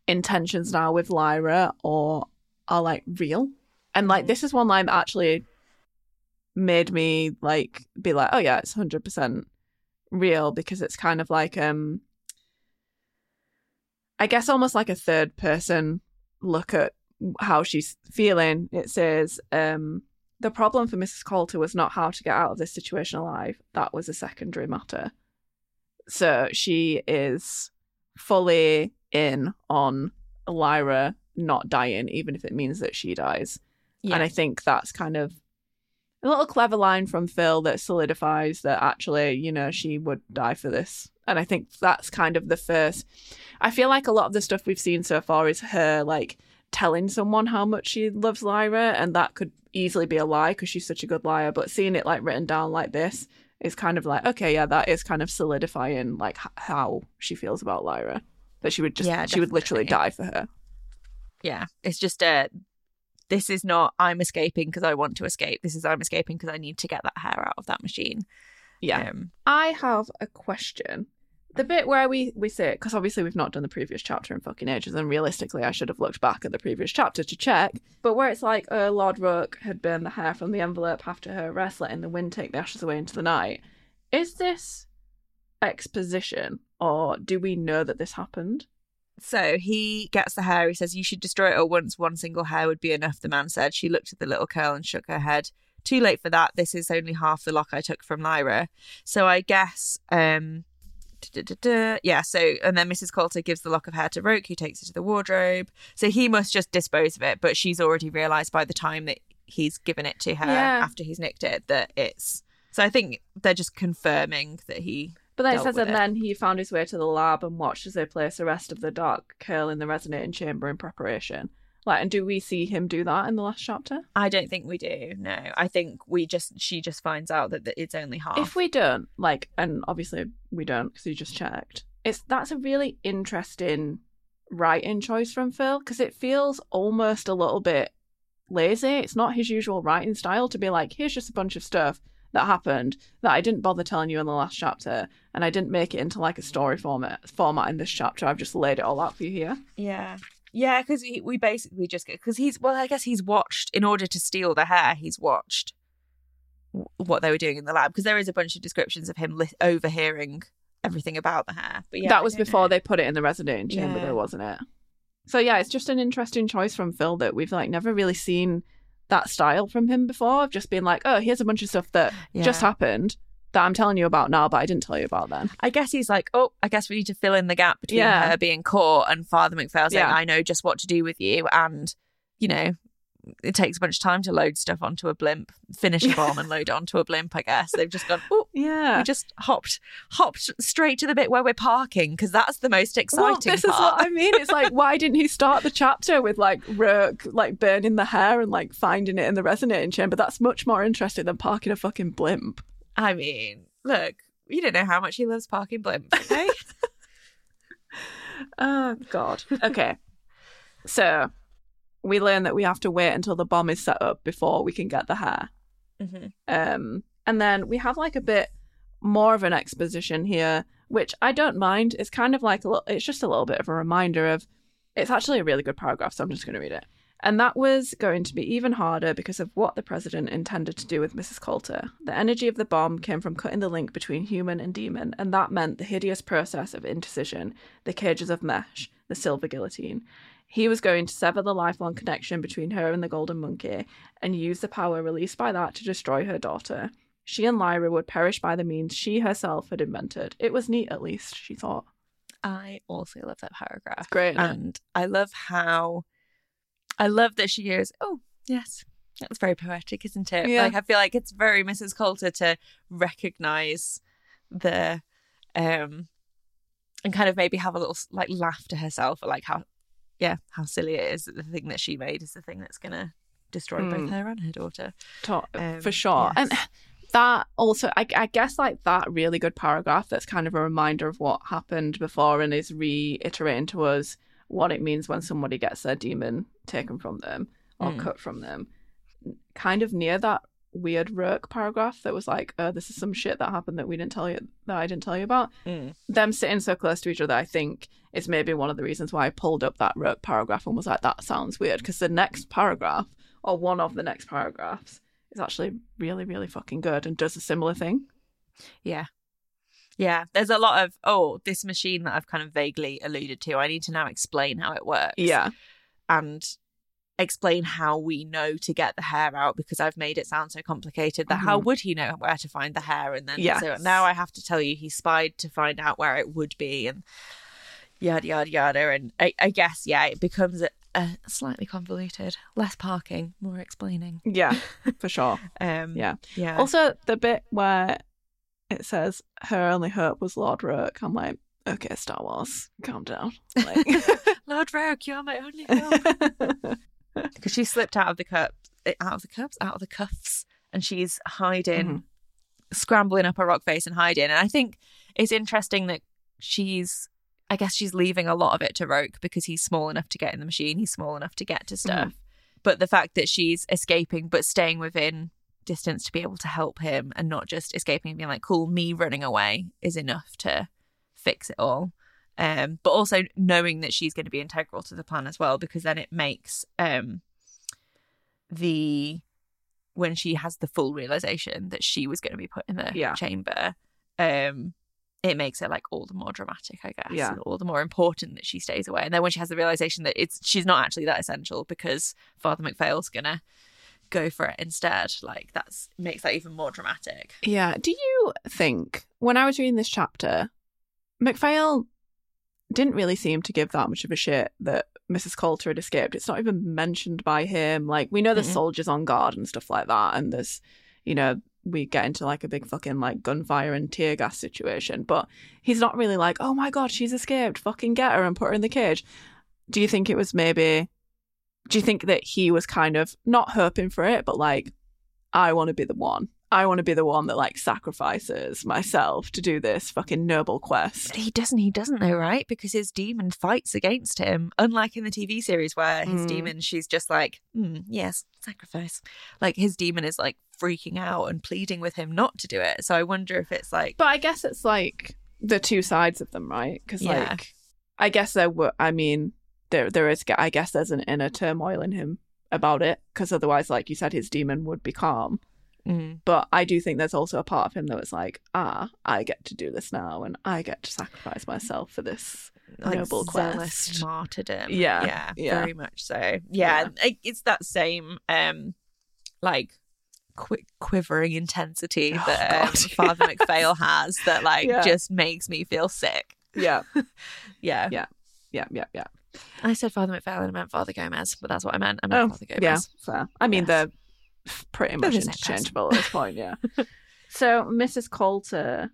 intentions now with Lyra or are like real. And like Mhm. this is one line that actually made me like be like, oh yeah, it's hundred percent real because it's kind of like um I guess almost like a third person look at how she's feeling. It says, um, the problem for Mrs. Coulter was not how to get out of this situation alive. That was a secondary matter. So she is fully in on Lyra not dying, even if it means that she dies. Yeah. And I think that's kind of a little clever line from Phil that solidifies that actually, you know, she would die for this. And I think that's kind of the first. I feel like a lot of the stuff we've seen so far is her like telling someone how much she loves Lyra, and that could easily be a lie because she's such a good liar. But seeing it like written down like this is kind of like, okay, yeah, that is kind of solidifying like h- how she feels about Lyra. That she would just, Yeah, she would literally die for her. Yeah, it's just a. This is not I'm escaping because I want to escape. This is I'm escaping because I need to get that hair out of that machine. Yeah. Um, I have a question. The bit where we we say because obviously we've not done the previous chapter in fucking ages, and realistically, I should have looked back at the previous chapter to check. But where it's like, uh, Lord Roke had burned the hair from the envelope after her arrest, letting the wind take the ashes away into the night. Is this exposition, or do we know that this happened? So he gets the hair. He says, You should destroy it all once. One single hair would be enough, the man said. She looked at the little curl and shook her head. Too late for that. This is only half the lock I took from Lyra. So I guess, um. Yeah, so, and then Mrs. Coulter gives the lock of hair to Roke, who takes it to the wardrobe. So he must just dispose of it, but she's already realised by the time that he's given it to her Yeah. after he's nicked it that it's. So I think they're just confirming that he. But then it says, and it. then he found his way to the lab and watched as they placed the rest of the dark curl in the resonating chamber in preparation. Like, and do we see him do that in the last chapter? I don't think we do. No, I think we just she just finds out that, that it's only half. If we don't, like, and obviously we don't because you just checked. It's that's a really interesting writing choice from Phil because it feels almost a little bit lazy. It's not his usual writing style to be like, here's just a bunch of stuff that happened that I didn't bother telling you in the last chapter, and I didn't make it into like a story format format in this chapter. I've just laid it all out for you here. Yeah. Yeah, because we basically just get because he's well, I guess he's watched in order to steal the hair. He's watched w- what they were doing in the lab because there is a bunch of descriptions of him li- overhearing everything about the hair. But yeah, that was before know. they put it in the resonating chamber, Yeah. though, wasn't it? So yeah, it's just an interesting choice from Phil that we've like never really seen that style from him before. Of just being like, oh, here's a bunch of stuff that just happened that I'm telling you about now, but I didn't tell you about then. I guess he's like, oh, I guess we need to fill in the gap between Yeah. her being caught and Father MacPhail saying, Yeah. I know just what to do with you. And, you know, it takes a bunch of time to load stuff onto a blimp, finish a bomb and load it onto a blimp, I guess. They've just gone, oh, Yeah. we just hopped hopped straight to the bit where we're parking because that's the most exciting well, this is what I mean. It's like, why didn't he start the chapter with like Roke like burning the hair and like finding it in the resonating chamber? That's much more interesting than parking a fucking blimp. I mean, look, you don't know how much he loves parking blimps, okay? Oh God. Okay. so we learn that we have to wait until the bomb is set up before we can get the hair. mm-hmm. Um, and then we have like a bit more of an exposition here, which I don't mind. It's kind of like a little, it's just a little bit of a reminder of it's actually a really good paragraph, so I'm just going to read it. And that was going to be even harder because of what the president intended to do with Mrs. Coulter. The energy of the bomb came from cutting the link between human and demon, and that meant the hideous process of indecision, the cages of mesh, the silver guillotine. He was going to sever the lifelong connection between her and the golden monkey and use the power released by that to destroy her daughter. She and Lyra would perish by the means she herself had invented. It was neat, at least, she thought. I also love that paragraph. Great. isn't it? And I love how I love that she goes, Oh, yes. That's very poetic, isn't it? Yeah. Like I feel like it's very Mrs. Coulter to recognize the um and kind of maybe have a little like laugh to herself at like how yeah, how silly it is that the thing that she made is the thing that's gonna destroy Mm. both her and her daughter. To- Um, for sure. And that also, I, I guess, like that really good paragraph that's kind of a reminder of what happened before and is reiterating to us what it means when somebody gets their demon taken from them or Mm. cut from them. Kind of near that weird Roke paragraph that was like, oh, this is some shit that happened that we didn't tell you, that I didn't tell you about. Mm. them sitting so close to each other, I think is maybe one of the reasons why I pulled up that Roke paragraph and was like, that sounds weird. Because the next paragraph, or one of the next paragraphs, is actually really, really fucking good and does a similar thing. Yeah. Yeah. There's a lot of, oh, this machine that I've kind of vaguely alluded to. I need to now explain how it works. Yeah. And explain how we know to get the hair out because I've made it sound so complicated that how Mhm. would he know where to find the hair? And then so now I have to tell you he spied to find out where it would be and yada yada yada. And I, I guess, yeah, it becomes a, uh, slightly convoluted. Less parking, more explaining. Yeah, for sure. Um, Yeah. yeah. Also, the bit where it says her only hope was Lord Roke, I'm like, okay, Star Wars, calm down. Like, Lord Roke, you're my only hope. because she slipped out of the cup, out of the cups, out of the cuffs, and she's hiding, Mhm. scrambling up a rock face and hiding. And I think it's interesting that she's, I guess she's leaving a lot of it to Roke because he's small enough to get in the machine, he's small enough to get to stuff. But the fact that she's escaping but staying within distance to be able to help him and not just escaping and being like, cool, me running away is enough to fix it all. Um, but also knowing that she's going to be integral to the plan as well, because then it makes um, the when she has the full realization that she was going to be put in the Yeah. chamber, um, it makes it like all the more dramatic, I guess, Yeah. and all the more important that she stays away. And then when she has the realization that it's she's not actually that essential because Father MacPhail's gonna go for it instead, like that's makes that even more dramatic. yeah. Do you think, when I was reading this chapter, MacPhail didn't really seem to give that much of a shit that Mrs. Coulter had escaped? It's not even mentioned by him. Like, we know there's Mm-mm. soldiers on guard and stuff like that, and there's, you know, we get into like a big fucking like gunfire and tear gas situation, but he's not really like, oh my god, she's escaped, fucking get her and put her in the cage. Do you think it was maybe? Do you think that he was kind of not hoping for it, but like, I want to be the one. I want to be the one that like sacrifices myself to do this fucking noble quest. But he doesn't. He doesn't know, right? Because his demon fights against him. Unlike in the TV series, where his Mm. demon, she's just like, "Hmm, yes, sacrifice. Like his demon is like freaking out and pleading with him not to do it. So I wonder if it's like, But I guess it's like the two sides of them, right? Because Yeah. like, I guess there were. I mean, there there is. I guess there's an inner turmoil in him about it. Because otherwise, like you said, his demon would be calm. mm, But I do think there's also a part of him that was like, ah, I get to do this now, and I get to sacrifice myself for this. like Noble quest. martyrdom. Yeah, yeah, yeah. very much so. Yeah, it- it's that same, um, like. Qui- quivering intensity Oh, that um, God. Father MacPhail has that like Yeah. just makes me feel sick. Yeah, Yeah, Yeah. yeah, yeah, yeah. I said Father MacPhail and I meant Father Gomez, but that's what I meant. I meant Oh, Father Gomez. yeah, fair. I mean, Yes. they're pretty They're much the same person. interchangeable at this point, yeah. so Mrs. Coulter,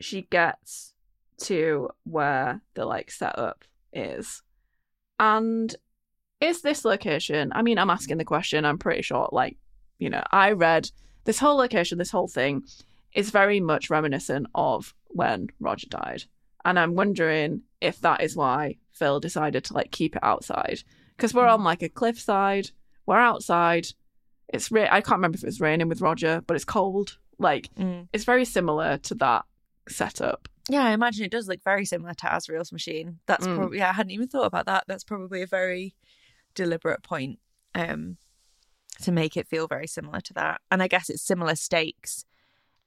she gets to where the like setup is, and is this location? I mean, I'm asking the question. I'm pretty sure, like, you know, I read this whole location, this whole thing is very much reminiscent of when Roger died, and I'm wondering if that is why Phil decided to like keep it outside because we're on like a cliffside. We're outside. It's ra- I can't remember if it was raining with Roger, but it's cold. Like Mm. it's very similar to that setup. Yeah, I imagine it does look very similar to Asriel's machine. That's Mm. probably yeah, I hadn't even thought about that. That's probably a very deliberate point um to make it feel very similar to that. And I guess it's similar stakes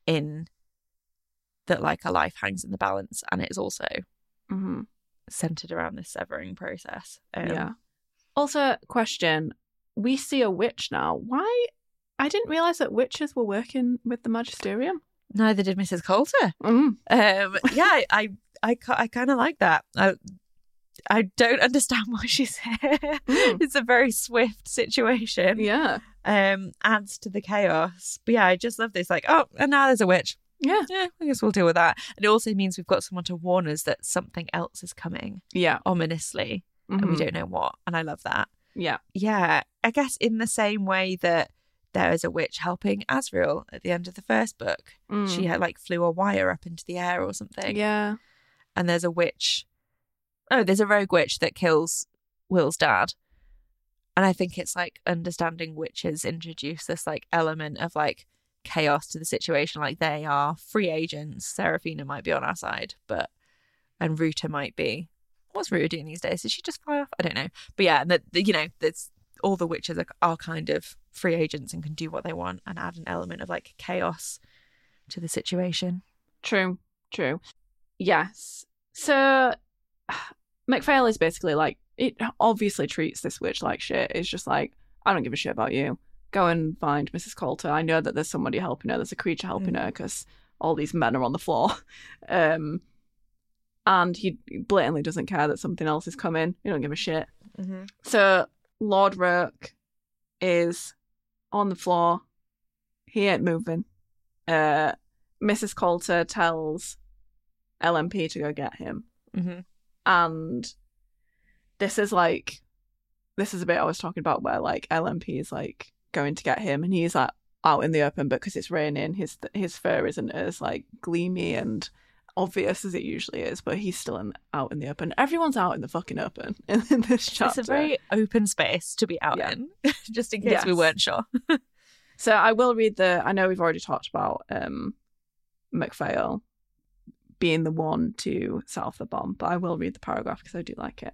in that like a life hangs in the balance and it is also hmm centered around this severing process. Um, yeah. Also, question: We see a witch now. Why? I didn't realize that witches were working with the magisterium. Neither did Mrs. Coulter. Mm. Um, yeah, I, I, I, I kind of like that. I, I don't understand why she's here. Mm. It's a very swift situation. Yeah. Um, adds to the chaos. But yeah, I just love this. Like, oh, and now there's a witch. Yeah. Yeah, I guess we'll deal with that. And it also means we've got someone to warn us that something else is coming Yeah. ominously, and we Mhm. don't know what. And I love that. Yeah. Yeah, I guess in the same way that there is a witch helping Asriel at the end of the first book. Mm. She had like flew a wire up into the air or something. Yeah. and there's a witch. Oh, there's a rogue witch that kills Will's dad. And I think it's like understanding witches introduce this like element of like chaos to the situation. Like they are free agents. Seraphina might be on our side, but and Ruta might be. What's Ruta doing these days? Did she just fly off? I don't know. But yeah, and that you know, there's all the witches are, are kind of free agents and can do what they want and add an element of like chaos to the situation. True, true. Yes. So MacPhail is basically like it obviously treats this witch like shit. It's just like, I don't give a shit about you. Go and find Mrs. Coulter. I know that there's somebody helping her, there's a creature helping her because all these men are on the floor. Um and he blatantly doesn't care that something else is coming. He don't give a shit. Mm-hmm. So Lord Roke is on the floor. He ain't moving. Uh, Mrs. Coulter tells LMP to go get him. Mm-hmm. And this is like, this is a bit I was talking about where like LMP is like going to get him and he's like out in the open, but because it's raining, his his fur isn't as like gleamy and obvious as it usually is, but he's still in, out in the open. Everyone's out in the fucking open in, in this chapter. It's a very open space to be out Yeah. in, just in case we weren't sure. So I will read the. I know we've already talked about um, MacPhail being the one to set off the bomb, but I will read the paragraph because I do like it.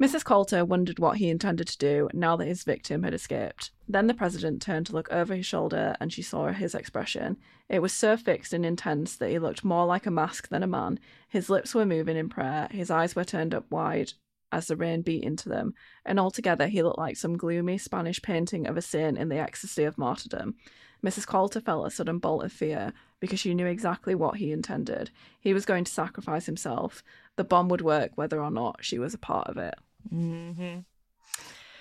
Mrs. Coulter wondered what he intended to do now that his victim had escaped. Then the president turned to look over his shoulder and she saw his expression. It was so fixed and intense that he looked more like a mask than a man. His lips were moving in prayer, his eyes were turned up wide as the rain beat into them, and altogether he looked like some gloomy Spanish painting of a saint in the ecstasy of martyrdom. Mrs. Coulter felt a sudden bolt of fear because she knew exactly what he intended. He was going to sacrifice himself. The bomb would work whether or not she was a part of it. Mm-hmm.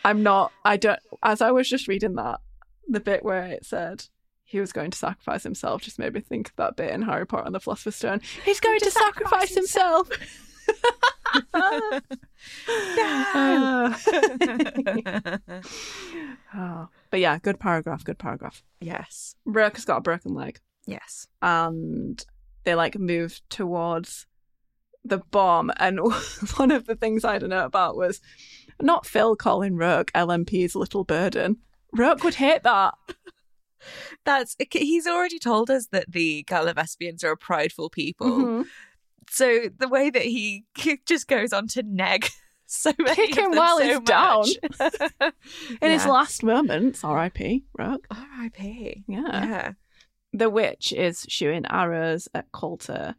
I'm not, I don't, as I was just reading that, the bit where it said he was going to sacrifice himself just made me think of that bit in Harry Potter and the Philosopher's Stone. He's going to, sacrifice, himself. Oh. But yeah, good paragraph, good paragraph. yes. Roke has got a broken leg Yes. and they like move towards the bomb. And one of the things I don't know about was not Phil calling Roke LMP's little burden. Roke would hate that. That's he's already told us that the Gallivespians are a prideful people. Mhm. So the way that he just goes on to neg so many Kick him while so he's down. much. In his last moments, R.I.P. Roke. R.I.P. Yeah. Yeah. The witch is shooting arrows at Coulter,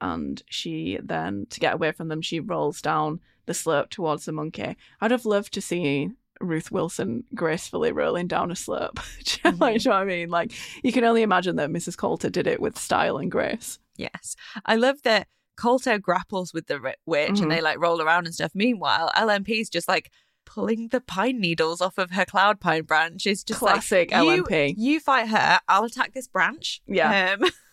and she then, to get away from them, she rolls down the slope towards the monkey. I'd have loved to see Ruth Wilson gracefully rolling down a slope. Know- like, you know what I mean? Like, you can only imagine that Mrs. Coulter did it with style and grace. Yes. I love that Coulter grapples with the witch Mhm. and they like roll around and stuff. Meanwhile, LMP's just like pulling the pine needles off of her cloud pine branch. Is just Classic like, you- You, fight her, I'll attack this branch. Yeah. Um,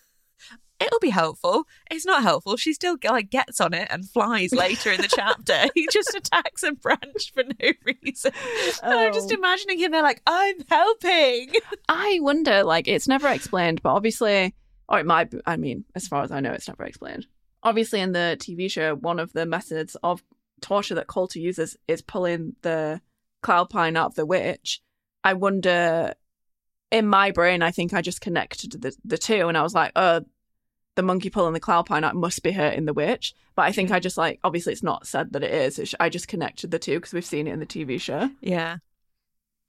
it'll be helpful. It's not helpful. She still like gets on it and flies later in the chapter. he just attacks a branch for no reason. And I'm just Oh. imagining him there like, I'm helping. I wonder, like, it's never explained, but obviously, or it might be, I mean, as far as I know, it's never explained. Obviously, in the TV show, one of the methods of torture that Coulter uses is pulling the cloud pine out of the witch. I wonder, in my brain, I think I just connected the, the two, and I was like, oh, the monkey pulling the cloud pine out must be hurting the witch. But I think I just like, obviously, it's not said that it is. It's, I just connected the two because we've seen it in the TV show. Yeah.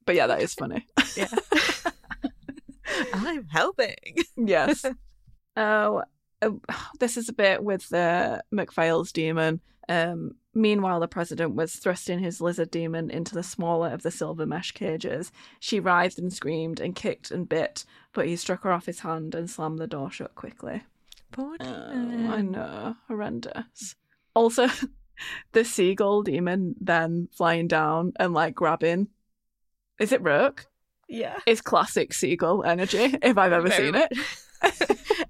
But yeah, that is funny. Yeah. I'm helping. Yes. oh, uh, this is a bit with the MacPhail's demon. Um, meanwhile, the president was thrusting his lizard demon into the smaller of the silver mesh cages. She writhed and screamed and kicked and bit, but he struck her off his hand and slammed the door shut quickly. Poor Oh, demon. I know, horrendous. Also, the seagull demon then flying down and like grabbing. Is it Roke? Yeah. It's classic seagull energy, if I've ever Very seen it.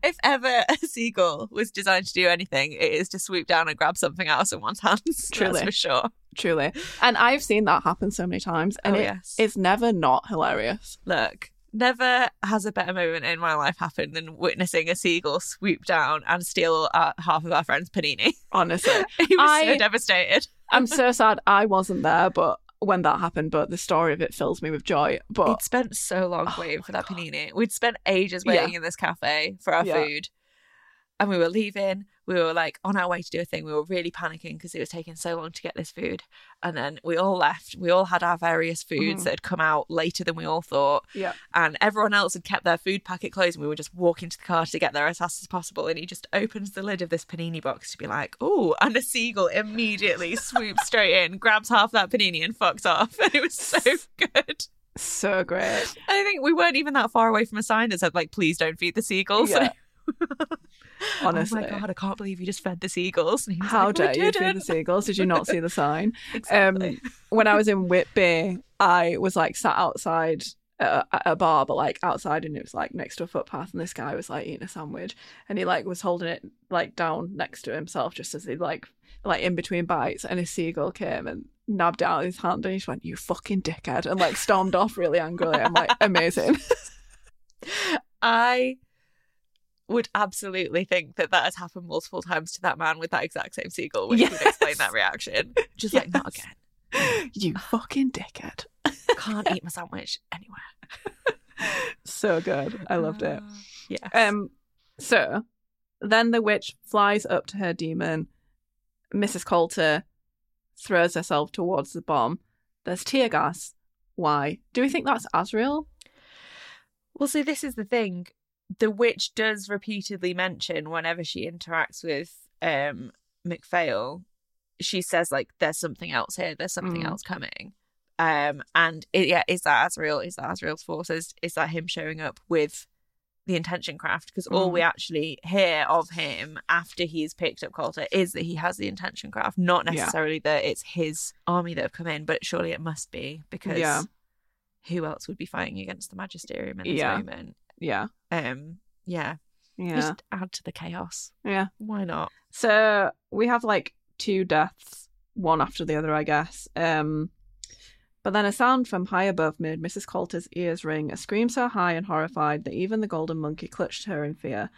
if ever a seagull was designed to do anything, it is to swoop down and grab something out of someone's hands. Truly. That's for sure. truly. And I've seen that happen so many times, oh, and oh, it, yes. it's never not hilarious. Look, never has a better moment in my life happened than witnessing a seagull swoop down and steal uh, half of our friend's panini. Honestly, he was I- so devastated. I'm so sad I wasn't there, but when that happened, but the story of it fills me with joy. But We'd spent so long Oh waiting for that God. panini. We'd spent ages Yeah. waiting in this cafe for our Yeah. food. And we were leaving. We were like on our way to do a thing. We were really panicking because it was taking so long to get this food. And then we all left. We all had our various foods Mhm. that had come out later than we all thought. yeah, And everyone else had kept their food packet closed. And we were just walking to the car to get there as fast as possible. And he just opens the lid of this panini box to be like, oh, and a seagull immediately swoops straight in, grabs half that panini and fucks off. And it was so good. so great. I think we weren't even that far away from a sign that said like, "Please don't feed the seagulls." Yeah. Honestly. Oh my god, I can't believe you just fed the seagulls. And he was How like, dare you feed the seagulls? Did you not see the sign? Exactly. Um, when I was in Whitby, I was like sat outside a, a bar, but like outside, and it was like next to a footpath, and this guy was like eating a sandwich, and he like was holding it like down next to himself, just as he like like in between bites, and a seagull came and nabbed out his hand, and he just went, "You fucking dickhead," and like stormed off really angrily. I'm like, amazing. I would absolutely think that that has happened multiple times to that man with that exact same seagull, which would explain that reaction. Just like, not again. you fucking dickhead. Can't eat my sandwich anywhere. So good. I loved it. Uh, Yes. Um, so then the witch flies up to her demon. Mrs. Coulter throws herself towards the bomb. There's tear gas. Why? Do we think that's Asriel? Well, see, this is the thing. The witch does repeatedly mention whenever she interacts with um MacPhail, she says like, "There's something else here. There's something Mm. else coming." Um, and it, yeah, is that Asriel? Is that Asriel's forces? Is that him showing up with the intention craft? Because all Mm. we actually hear of him after he's picked up Coulter is that he has the intention craft, not Yeah. necessarily that it's his army that have come in, but surely it must be because Yeah. who else would be fighting against the Magisterium in this Yeah. moment? Yeah. um yeah, Yeah. just add to the chaos Yeah. why not So we have like two deaths, one after the other, I guess. Um, but then a sound from high above made Mrs. Coulter's ears ring, a scream so high and horrified that even the golden monkey clutched her in fear.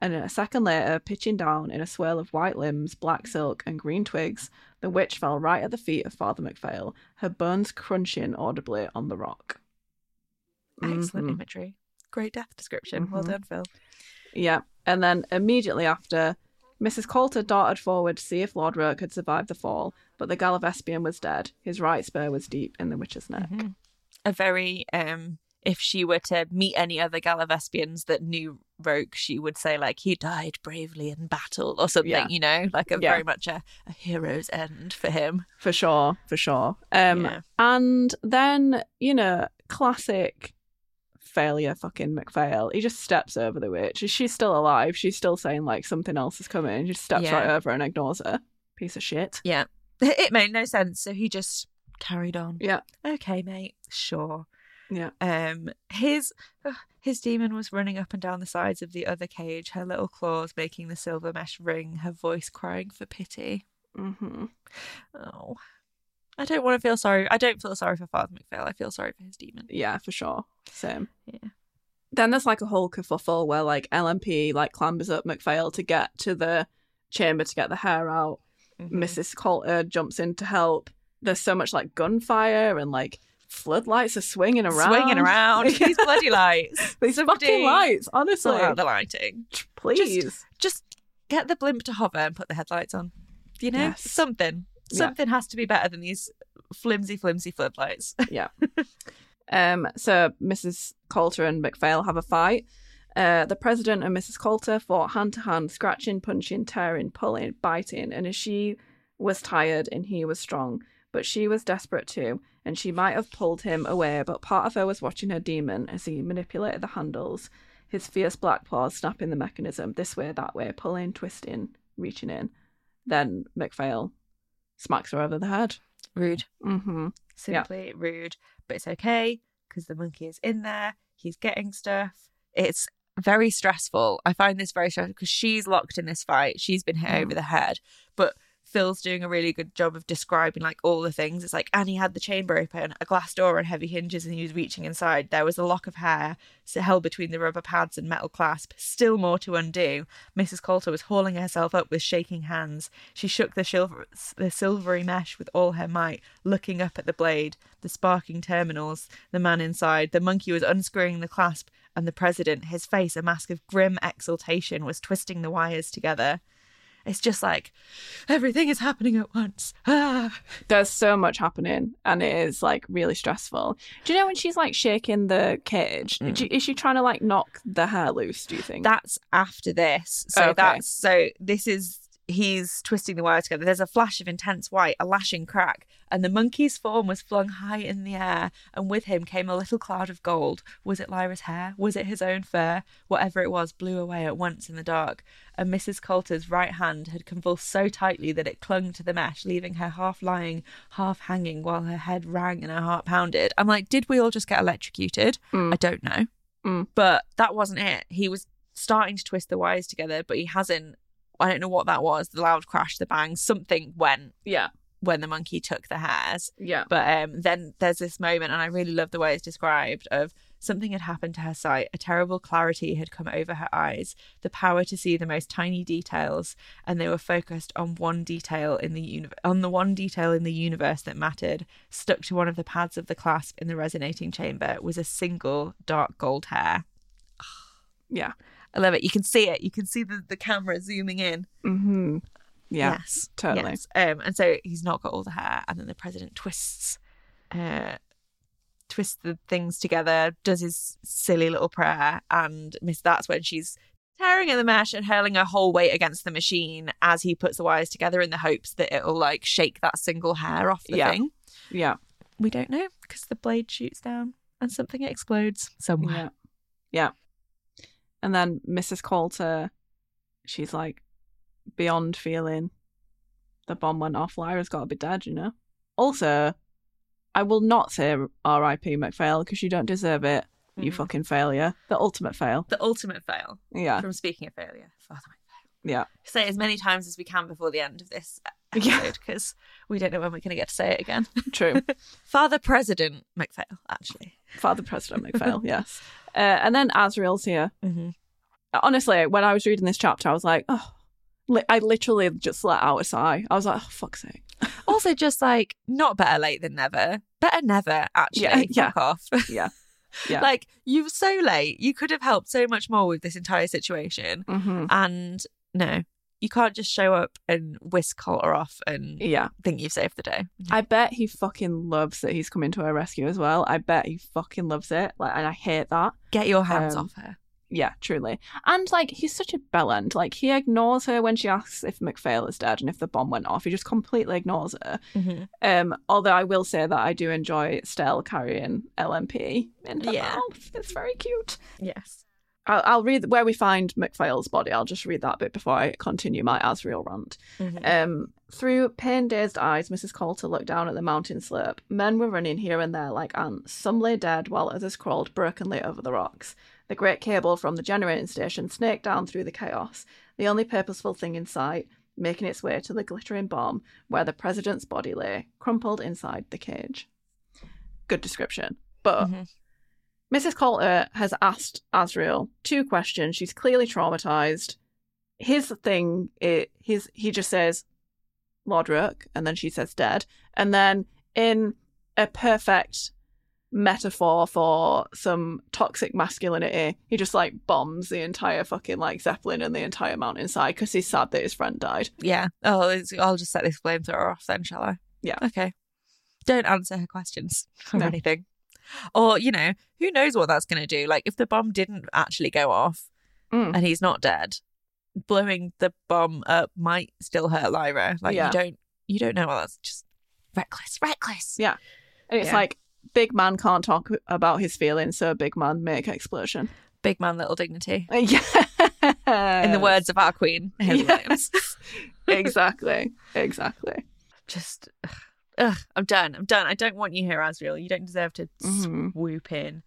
And a second later, pitching down in a swirl of white limbs, black silk, and green twigs, the witch fell right at the feet of Father MacPhail, her bones crunching audibly on the rock. excellent Mhm. imagery great death description well Mhm. done phil Yeah. And then immediately after, Mrs. Coulter darted forward to see if Lord Roke had survived the fall, but the Gallivespian was dead. His right spur was deep in the witch's neck. Mhm. a very um if she were to meet any other Gallivespians that knew Roke, she would say like he died bravely in battle or something, Yeah. you know, like a Yeah. very much a, a hero's end for him. For sure, for sure. Um, Yeah. And then, you know, classic failure fucking MacPhail. He just steps over the witch. She's still alive. She's still saying like something else is coming. He just steps Yeah. right over and ignores her. Piece of shit. Yeah, it made no sense, so he just carried on. Yeah. Okay, mate. Sure. Yeah. Um, his ugh, his demon was running up and down the sides of the other cage, her little claws making the silver mesh ring, her voice crying for pity. Mm-hmm. Oh, I don't want to feel sorry. I don't feel sorry for Father MacPhail. I feel sorry for his demon. Yeah, for sure. Same. Yeah. Then there's like a whole kerfuffle where like LMP like clambers up MacPhail to get to the chamber to get the hair out. Mhm. Mrs. Coulter jumps in to help. There's so much like gunfire and like floodlights are swinging around. Swinging around these bloody lights. These Somebody fucking lights, honestly. Sort out the lighting. Please. Just get the blimp to hover and put the headlights on. You know, Yes. something. Yeah. Something has to be better than these flimsy, flimsy floodlights. Yeah. Um, so Mrs. Coulter and MacPhail have a fight. Uh, the president and Mrs. Coulter fought hand to hand, scratching, punching, tearing, pulling, biting, and as she was tired and he was strong, but she was desperate too, and she might have pulled him away, but part of her was watching her demon as he manipulated the handles, his fierce black paws snapping the mechanism this way, that way, pulling, twisting, reaching in. Then MacPhail smacks her over the head. Rude. Mm-hmm. Simply rude. But it's okay because the monkey is in there. He's getting stuff. It's very stressful. I find this very stressful because she's locked in this fight. She's been hit Mm. over the head. But Phil's doing a really good job of describing like all the things. It's like Annie had the chamber open, a glass door and heavy hinges, and he was reaching inside. There was a lock of hair held between the rubber pads and metal clasp. Still more to undo. Mrs. Coulter was hauling herself up with shaking hands. She shook the, silver, the silvery mesh with all her might, looking up at the blade, the sparking terminals, the man inside. The monkey was unscrewing the clasp, and the president, his face a mask of grim exultation, was twisting the wires together. It's just like everything is happening at once. Ah. there's so much happening and it is like really stressful. Do you know when she's like shaking the cage? Mm. Do is she trying to like knock the hair loose? Do you think? That's after this. So Okay. that's so this is he's twisting the wire together. There's a flash of intense white, a lashing crack, and the monkey's form was flung high in the air, and with him came a little cloud of gold. Was it Lyra's hair? Was it his own fur? Whatever it was blew away at once in the dark, and Mrs. Coulter's right hand had convulsed so tightly that it clung to the mesh, leaving her half lying, half hanging, while her head rang and her heart pounded. I'm like, did we all just get electrocuted? Mm. I don't know. Mm. But that wasn't it. He was starting to twist the wires together, but he hasn't. I don't know what that was. The loud crash, the bang, something went Yeah. when the monkey took the hairs. Yeah. But um, then there's this moment, and I really love the way it's described of something had happened to her sight. A terrible clarity had come over her eyes, the power to see the most tiny details, and they were focused on one detail in the uni- on the one detail in the universe that mattered. Stuck to one of the pads of the clasp in the resonating chamber was a single dark gold hair. Yeah. I love it. You can see it. You can see the, the camera zooming in. Mm-hmm. Yeah. Yes. totally. Yes. Um, and so he's not got all the hair, and then the president twists, uh, twists the things together, does his silly little prayer, and Miss. That's when she's tearing at the mesh and hurling her whole weight against the machine as he puts the wires together in the hopes that it'll like shake that single hair off the Yeah. thing. Yeah. We don't know because the blade shoots down and something explodes somewhere. Yeah. Yeah. And then Mrs. Coulter, she's like beyond feeling the bomb went off. Lyra's got to be dead, you know? Also, I will not say R.I.P. MacPhail because you don't deserve it, you Mhm. fucking failure. The ultimate fail. The ultimate fail Yeah. from speaking of failure. Father Yeah. say it as many times as we can before the end of this episode because we don't know when we're going to get to say it again. True. Father President MacPhail, actually. Father President MacPhail, yes. Uh, and then Asriel's here. Mm-hmm. Honestly, when I was reading this chapter, I was like, oh, li- I literally just let out a sigh. I was like, oh, fuck's sake. Also, just like not better late than never. Better never, actually. Yeah, yeah. Off. Yeah. Yeah. like you're so late. You could have helped so much more with this entire situation, hmm and no, you can't just show up and whisk Coulter off and Yeah. think you've saved the day. I bet he fucking loves that he's coming to her rescue as well. I bet he fucking loves it. Like, and I hate that. Get your hands Um, off her. Yeah, truly. And like, he's such a bellend. Like, he ignores her when she asks if MacPhail is dead and if the bomb went off. He just completely ignores her. Mm-hmm. Um, although I will say that I do enjoy Stell carrying LMP in her Yeah. mouth. It's very cute. Yes. I'll, I'll read where we find MacPhail's body. I'll just read that bit before I continue my Asriel rant. Mhm. Um, through pain dazed eyes, Mrs. Coulter looked down at the mountain slope. Men were running here and there like ants. Some lay dead, while others crawled brokenly over the rocks. The great cable from the generating station snaked down through the chaos, the only purposeful thing in sight, making its way to the glittering bomb where the president's body lay, crumpled inside the cage. Good description. But Mhm. Mrs. Coulter has asked Asriel two questions. She's clearly traumatized. His thing, it, his, he just says, Lord Roke, and then she says dead. And then, in a perfect metaphor for some toxic masculinity, he just like bombs the entire fucking like Zeppelin and the entire mountainside because he's sad that his friend died. Yeah. Oh, it's, I'll just set this flamethrower off then, shall I? Yeah. Okay. Don't answer her questions or No. anything. Or, you know, who knows what that's going to do? Like, if the bomb didn't actually go off Mm. and he's not dead, blowing the bomb up might still hurt Lyra. Like, Yeah. you don't, you don't know. Well, that's just reckless, reckless. Yeah. And it's Yeah. like, big man can't talk about his feelings, so big man make explosion. Big man, little dignity. Yeah. In the words of our queen, Yes. Exactly. Exactly. Just, ugh, ugh, I'm done. I'm done. I don't want you here, Asriel. You don't deserve to Mhm. swoop in.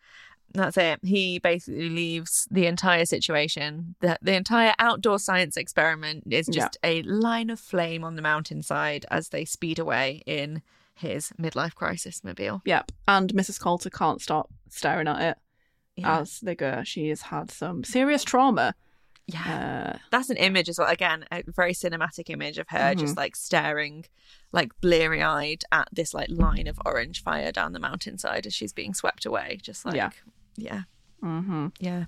That's it. He basically leaves the entire situation. The, the entire outdoor science experiment is Yeah. just a line of flame on the mountainside as they speed away in his midlife crisis mobile. Yep. And Mrs. Coulter can't stop staring at it Yeah. as they go. She has had some serious trauma. yeah. Uh, That's an image as well. Again, a very cinematic image of her Mhm. just like staring, like bleary eyed at this like line of orange fire down the mountainside as she's being swept away. Just like, Yeah. yeah, hmm yeah.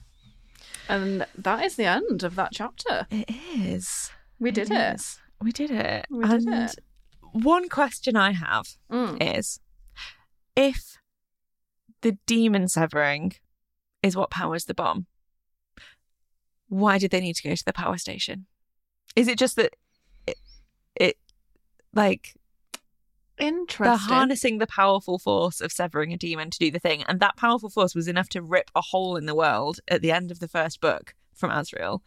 And that is the end of that chapter. It is. We did It it. is. We did it. We did and it. one question I have Mm. is if the demon severing is what powers the bomb, why did they need to go to the power station? Is it just that like Interesting. they're harnessing the powerful force of severing a demon to do the thing, and that powerful force was enough to rip a hole in the world at the end of the first book from Asriel,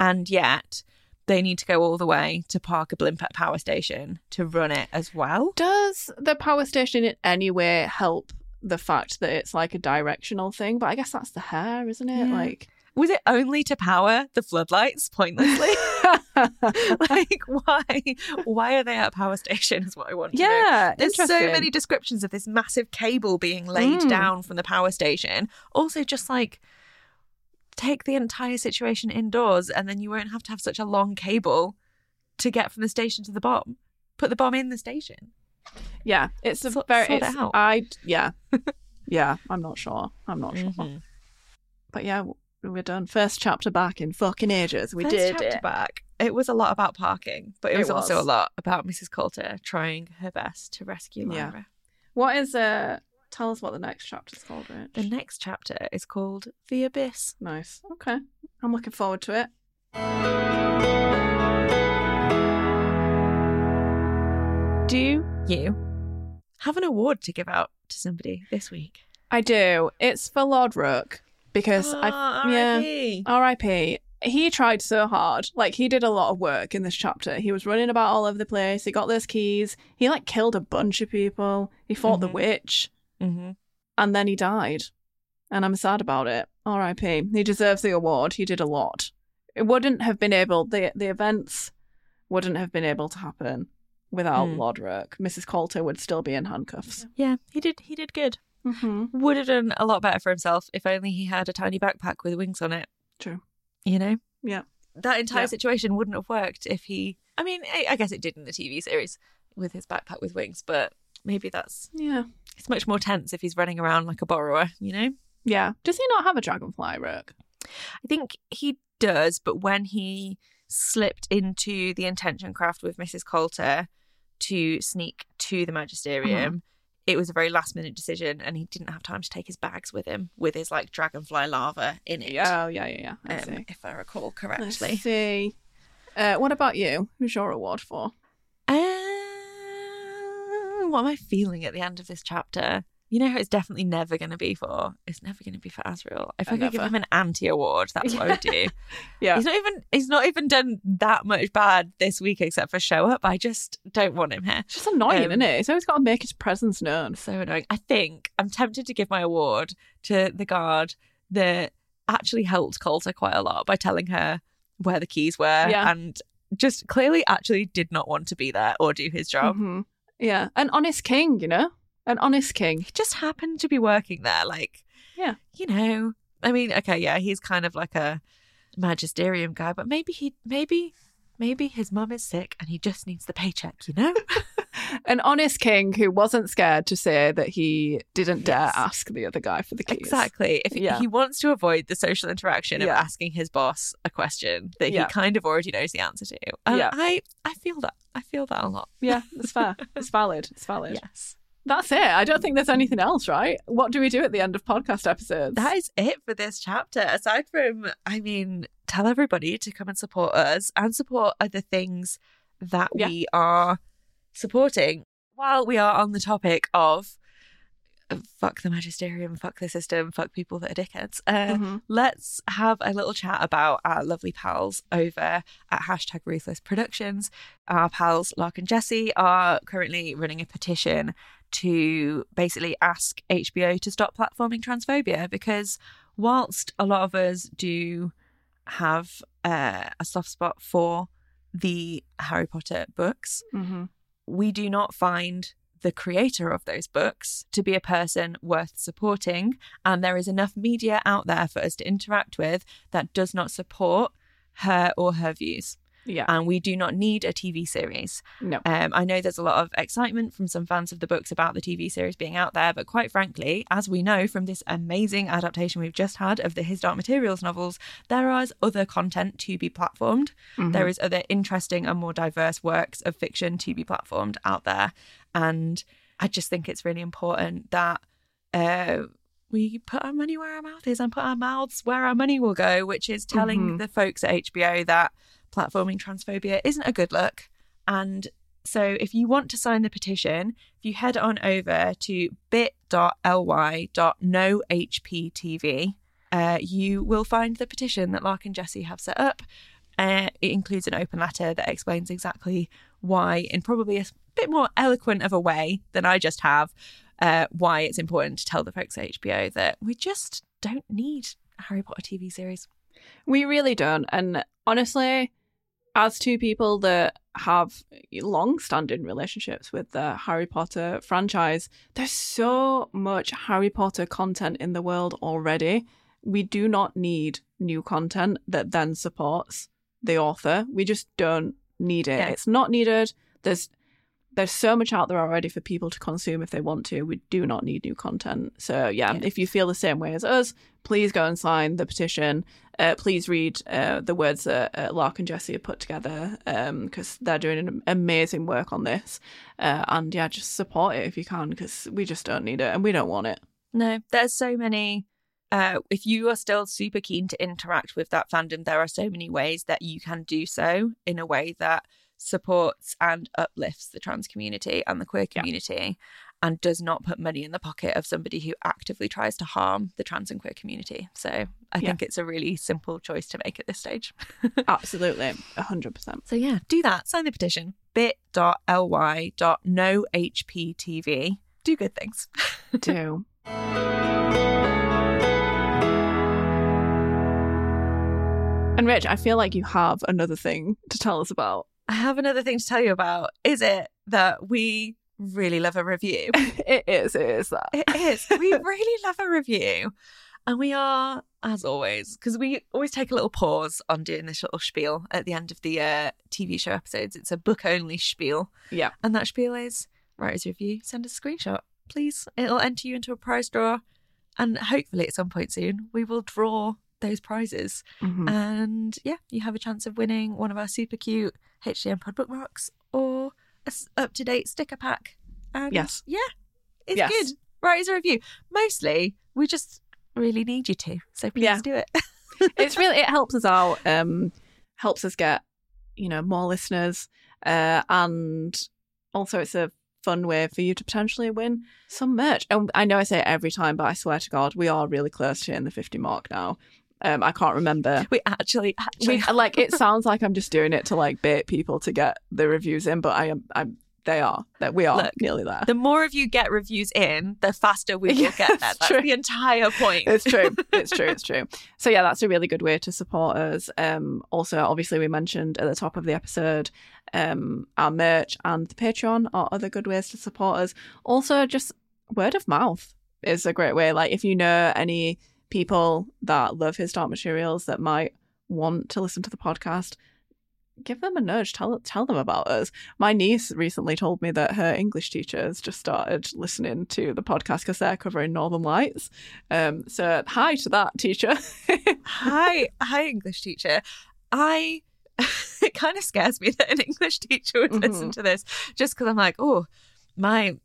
and yet they need to go all the way to park a blimp at power station to run it as well. Does the power station in any way help the fact that it's like a directional thing? But I guess that's the hair, isn't it? Yeah. Like, Was it only to power the floodlights pointlessly? like why why are they at a power station is what I want to know. yeah, There's so many descriptions of this massive cable being laid Mm. down from the power station. Also, just like take the entire situation indoors and then you won't have to have such a long cable to get from the station to the bomb. Put the bomb in the station. Yeah, it's a very. sort It's, out. I yeah, yeah. I'm not sure. I'm not sure. Mhm. But yeah, we're done. First chapter back in fucking ages. We First did chapter it. back. It was a lot about parking, but it It was, also a lot about Mrs. Coulter trying her best to rescue Yeah. What is uh? Tell us what the next chapter's called, Rach. The next chapter is called The Abyss. Nice. Okay. I'm looking forward to it. Do you have an award to give out to somebody this week? I do. It's for Lord Roke because I Ah, yeah. R.I.P.. He tried so hard. Like he did a lot of work in this chapter. He was running about all over the place. He got those keys. He like killed a bunch of people. He fought the Mhm. witch, Mhm. and then he died. And I'm sad about it. R.I.P. He deserves the award. He did a lot. It wouldn't have been able. the The events wouldn't have been able to happen without. Lord Roke. Mrs. Coulter would still be in handcuffs. Yeah, he did. He did good. Mm-hmm. Would have done a lot better for himself if only he had a tiny backpack with wings on it. True. You know. Yeah. That entire Yeah. situation wouldn't have worked if he. I mean, I, I guess it did in the TV series with his backpack with wings, but maybe that's Yeah. it's much more tense if he's running around like a borrower. You know. Yeah. Does he not have a dragonfly, Roke? I think he does, but when he slipped into the intention craft with Mrs. Coulter to sneak to the magisterium, it was a very last minute decision and he didn't have time to take his bags with him with his like dragonfly larva in it. Oh, yeah. Yeah. Yeah. I um, if I recall Let's correctly. see. Uh, what about you? Who's your award for? Uh, what am I feeling at the end of this chapter? You know who it's definitely never going to be for? It's never going to be for Asriel. If I Uh, could give him an anti award, that's what I would do. Yeah. He's not even he's not even done that much bad this week except for show up. I just don't want him here. It's just annoying, Um, isn't it? He's always got to make his presence known. So annoying. I think I'm tempted to give my award to the guard that actually helped Coulter quite a lot by telling her where the keys were Yeah. and just clearly actually did not want to be there or do his job. Mhm. Yeah. An honest king, you know? An honest king. He just happened to be working there. Like, Yeah. you know, I mean, okay, yeah, he's kind of like a magisterium guy, but maybe he, maybe, maybe his mum is sick and he just needs the paycheck, you know? An honest king who wasn't scared to say that he didn't dare Yes. ask the other guy for the keys. Exactly. If Yeah. he wants to avoid the social interaction of asking his boss a question that Yeah. he kind of already knows the answer to, and Yeah. I, I feel that. I feel that a lot. Yeah, it's fair. it's valid. It's valid. Yes. That's it. I don't think there's anything else, right? What do we do at the end of podcast episodes? That is it for this chapter. Aside from, I mean, tell everybody to come and support us and support other things that Yeah. we are supporting. While we are on the topic of uh, fuck the magisterium, fuck the system, fuck people that are dickheads, uh, Mhm. let's have a little chat about our lovely pals over at hashtag Ruthless Productions. Our pals Lark and Jesse are currently running a petition to basically ask HBO to stop platforming transphobia because whilst a lot of us do have uh, a soft spot for the Harry Potter books, Mhm. we do not find the creator of those books to be a person worth supporting. And there is enough media out there for us to interact with that does not support her or her views. Yeah. And we do not need a TV series. no. Um, I know there's a lot of excitement from some fans of the books about the TV series being out there, but quite frankly, as we know from this amazing adaptation we've just had of the His Dark Materials novels, there is other content to be platformed. Mhm. There is other interesting and more diverse works of fiction to be platformed out there, and I just think it's really important that uh, we put our money where our mouth is and put our mouths where our money will go, which is telling Mhm. the folks at HBO that platforming transphobia isn't a good look and So if you want to sign the petition, if you head on over to bit.ly.nohptv, uh, you will find the petition that Lark and Jesse have set up. Uh, it includes an open letter that explains exactly why, in probably a bit more eloquent of a way than I just have, uh, why it's important to tell the folks at HBO that we just don't need a Harry Potter TV series. We really don't. And honestly, as two people that have long standing relationships with the Harry Potter franchise, there's so much Harry Potter content in the world already. We do not need new content that then supports the author. We just don't need it. Yeah. It's not needed. There's there's so much out there already for people to consume if they want to. We do not need new content. So yeah, Yeah. if you feel the same way as us, please go and sign the petition. Uh, please read uh, the words that uh, Lark and Jesse have put together because they're doing an amazing work on this. Uh, and yeah, just support it if you can because we just don't need it and we don't want it. No, there's so many. Uh, if you are still super keen to interact with that fandom, there are so many ways that you can do so in a way that supports and uplifts the trans community and the queer Yeah. community and does not put money in the pocket of somebody who actively tries to harm the trans and queer community. So I Yeah. think it's a really simple choice to make at this stage. Absolutely, 100%. So yeah, do that. Sign the petition. bit.ly.nohptv. Do good things. do. And Rach, I feel like you have another thing to tell us about. I have another thing to tell you about. Is it that we really love a review? It is, it is that. it is. We really love a review. And we are, as always, because we always take a little pause on doing this little spiel at the end of the uh, TV show episodes. It's a book only spiel. Yeah. And that spiel is writer's review. Send us a screenshot, please. It'll enter you into a prize draw. And hopefully at some point soon, we will draw those prizes. Mhm. And yeah, you have a chance of winning one of our super cute HDM Pod bookmarks or a up to date sticker pack. And Yes. yeah, it's Yes. good. Right as a review. Mostly, we just really need you to. So please Yeah. do it. it's really it helps us out um helps us get you know more listeners uh and also it's a fun way for you to potentially win some merch and i know i say it every time but i swear to god we are really close to hitting the 50 mark now um i can't remember we actually, actually we like it sounds like i'm just doing it to like bait people to get the reviews in but i am i'm they are that we are Look, nearly there the more of you get reviews in, the faster we will get there. that's That's true. the entire point. it's true. It's true. It's true. So yeah, that's a really good way to support us. Um, also, obviously, we mentioned at the top of the episode, um, our merch and the Patreon are other good ways to support us. Also, just word of mouth is a great way. Like if you know any people that love his dark materials that might want to listen to the podcast. Give them a nudge. Tell tell them about us. My niece recently told me that her English teacher has just started listening to the podcast because they're covering Northern Lights. Um, so hi to that teacher. hi, hi, English teacher. I it kind of scares me that an English teacher would listen Mhm. to this, just because I'm like, oh, my,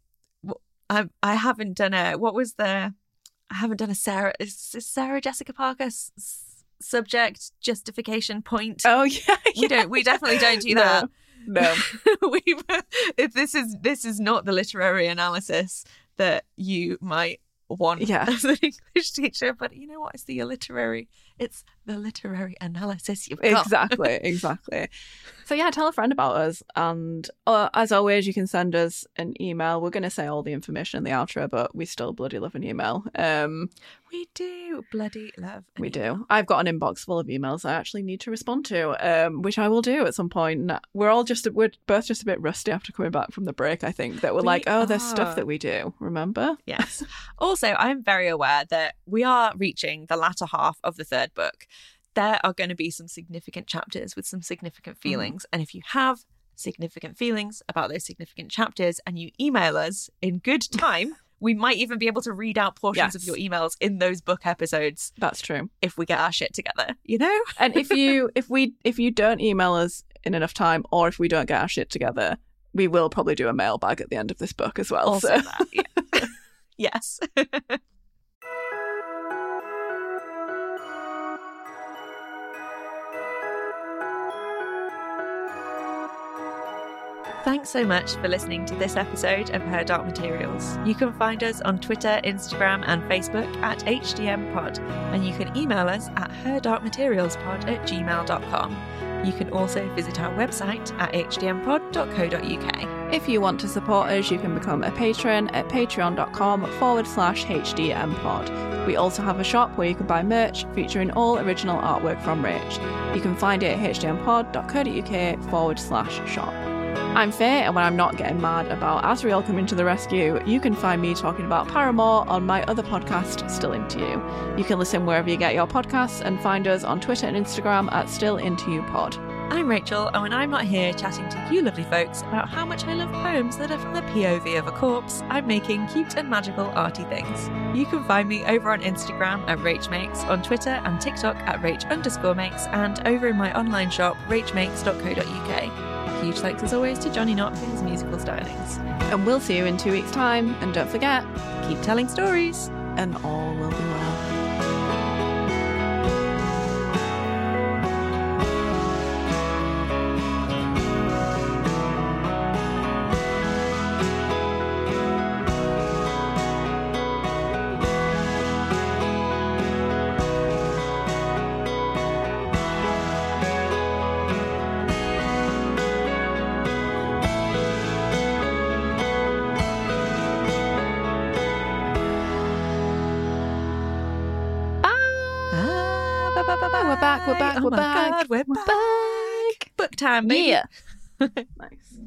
I, I haven't done a what was the, I haven't done a Sarah is, is Sarah Jessica Parker subject justification point. oh yeah, we don't. We definitely don't do No. that. no. we if this is this is not the literary analysis that you might want Yeah. as an English teacher, but you know what? It's the literary. It's the literary analysis you've got. exactly, exactly. So yeah, tell a friend about us, and uh, as always, you can send us an email. We're going to say all the information in the outro, but we still bloody love an email. Um, We do bloody love. we email. do. I've got an inbox full of emails I actually need to respond to, um, which I will do at some point. We're all just we're both just a bit rusty after coming back from the break. I think that we're We like, oh, there's stuff that we do. Remember? Yes. also, I'm very aware that we are reaching the latter half of the third book. There are going to be some significant chapters with some significant mm. feelings. And if you have significant feelings about those significant chapters and you email us in good time, we might even be able to read out portions of your emails in those book episodes That's true. if we get our shit together, you know? And if you if we if you don't email us in enough time, or if we don't get our shit together, we will probably do a mailbag at the end of this book as well. Also so. that. Yeah. yes. Thanks so much for listening to this episode of Her Dark Materials. You can find us on Twitter, Instagram, and Facebook at HDMPod, and you can email us at herdarkmaterialspod at gmail.com. You can also visit our website at hdmpod.co.uk. If you want to support us, you can become a patron at patreon.com forward slash HDMpod. We also have a shop where you can buy merch featuring all original artwork from Rach. You can find it at hdmpod.co.uk forward slash shop. I'm Faye, and when I'm not getting mad about Asriel coming to the rescue, you can find me talking about Paramore on my other podcast, Still Into You. You can listen wherever you get your podcasts and find us on Twitter and Instagram at Still Into You Pod. I'm Rachael, and when I'm not here chatting to you lovely folks about how much I love poems that are from the POV of a corpse, I'm making cute and magical arty things. You can find me over on Instagram at RachMakes, on Twitter and TikTok at Rach underscore makes, and over in my online shop, rachmakes.co.uk. Huge thanks as always to Johnny Knott for his musical stylings. And we'll see you in two weeks' time. And don't forget, Keep telling stories. and all will be well. Time, baby. Yeah. nice.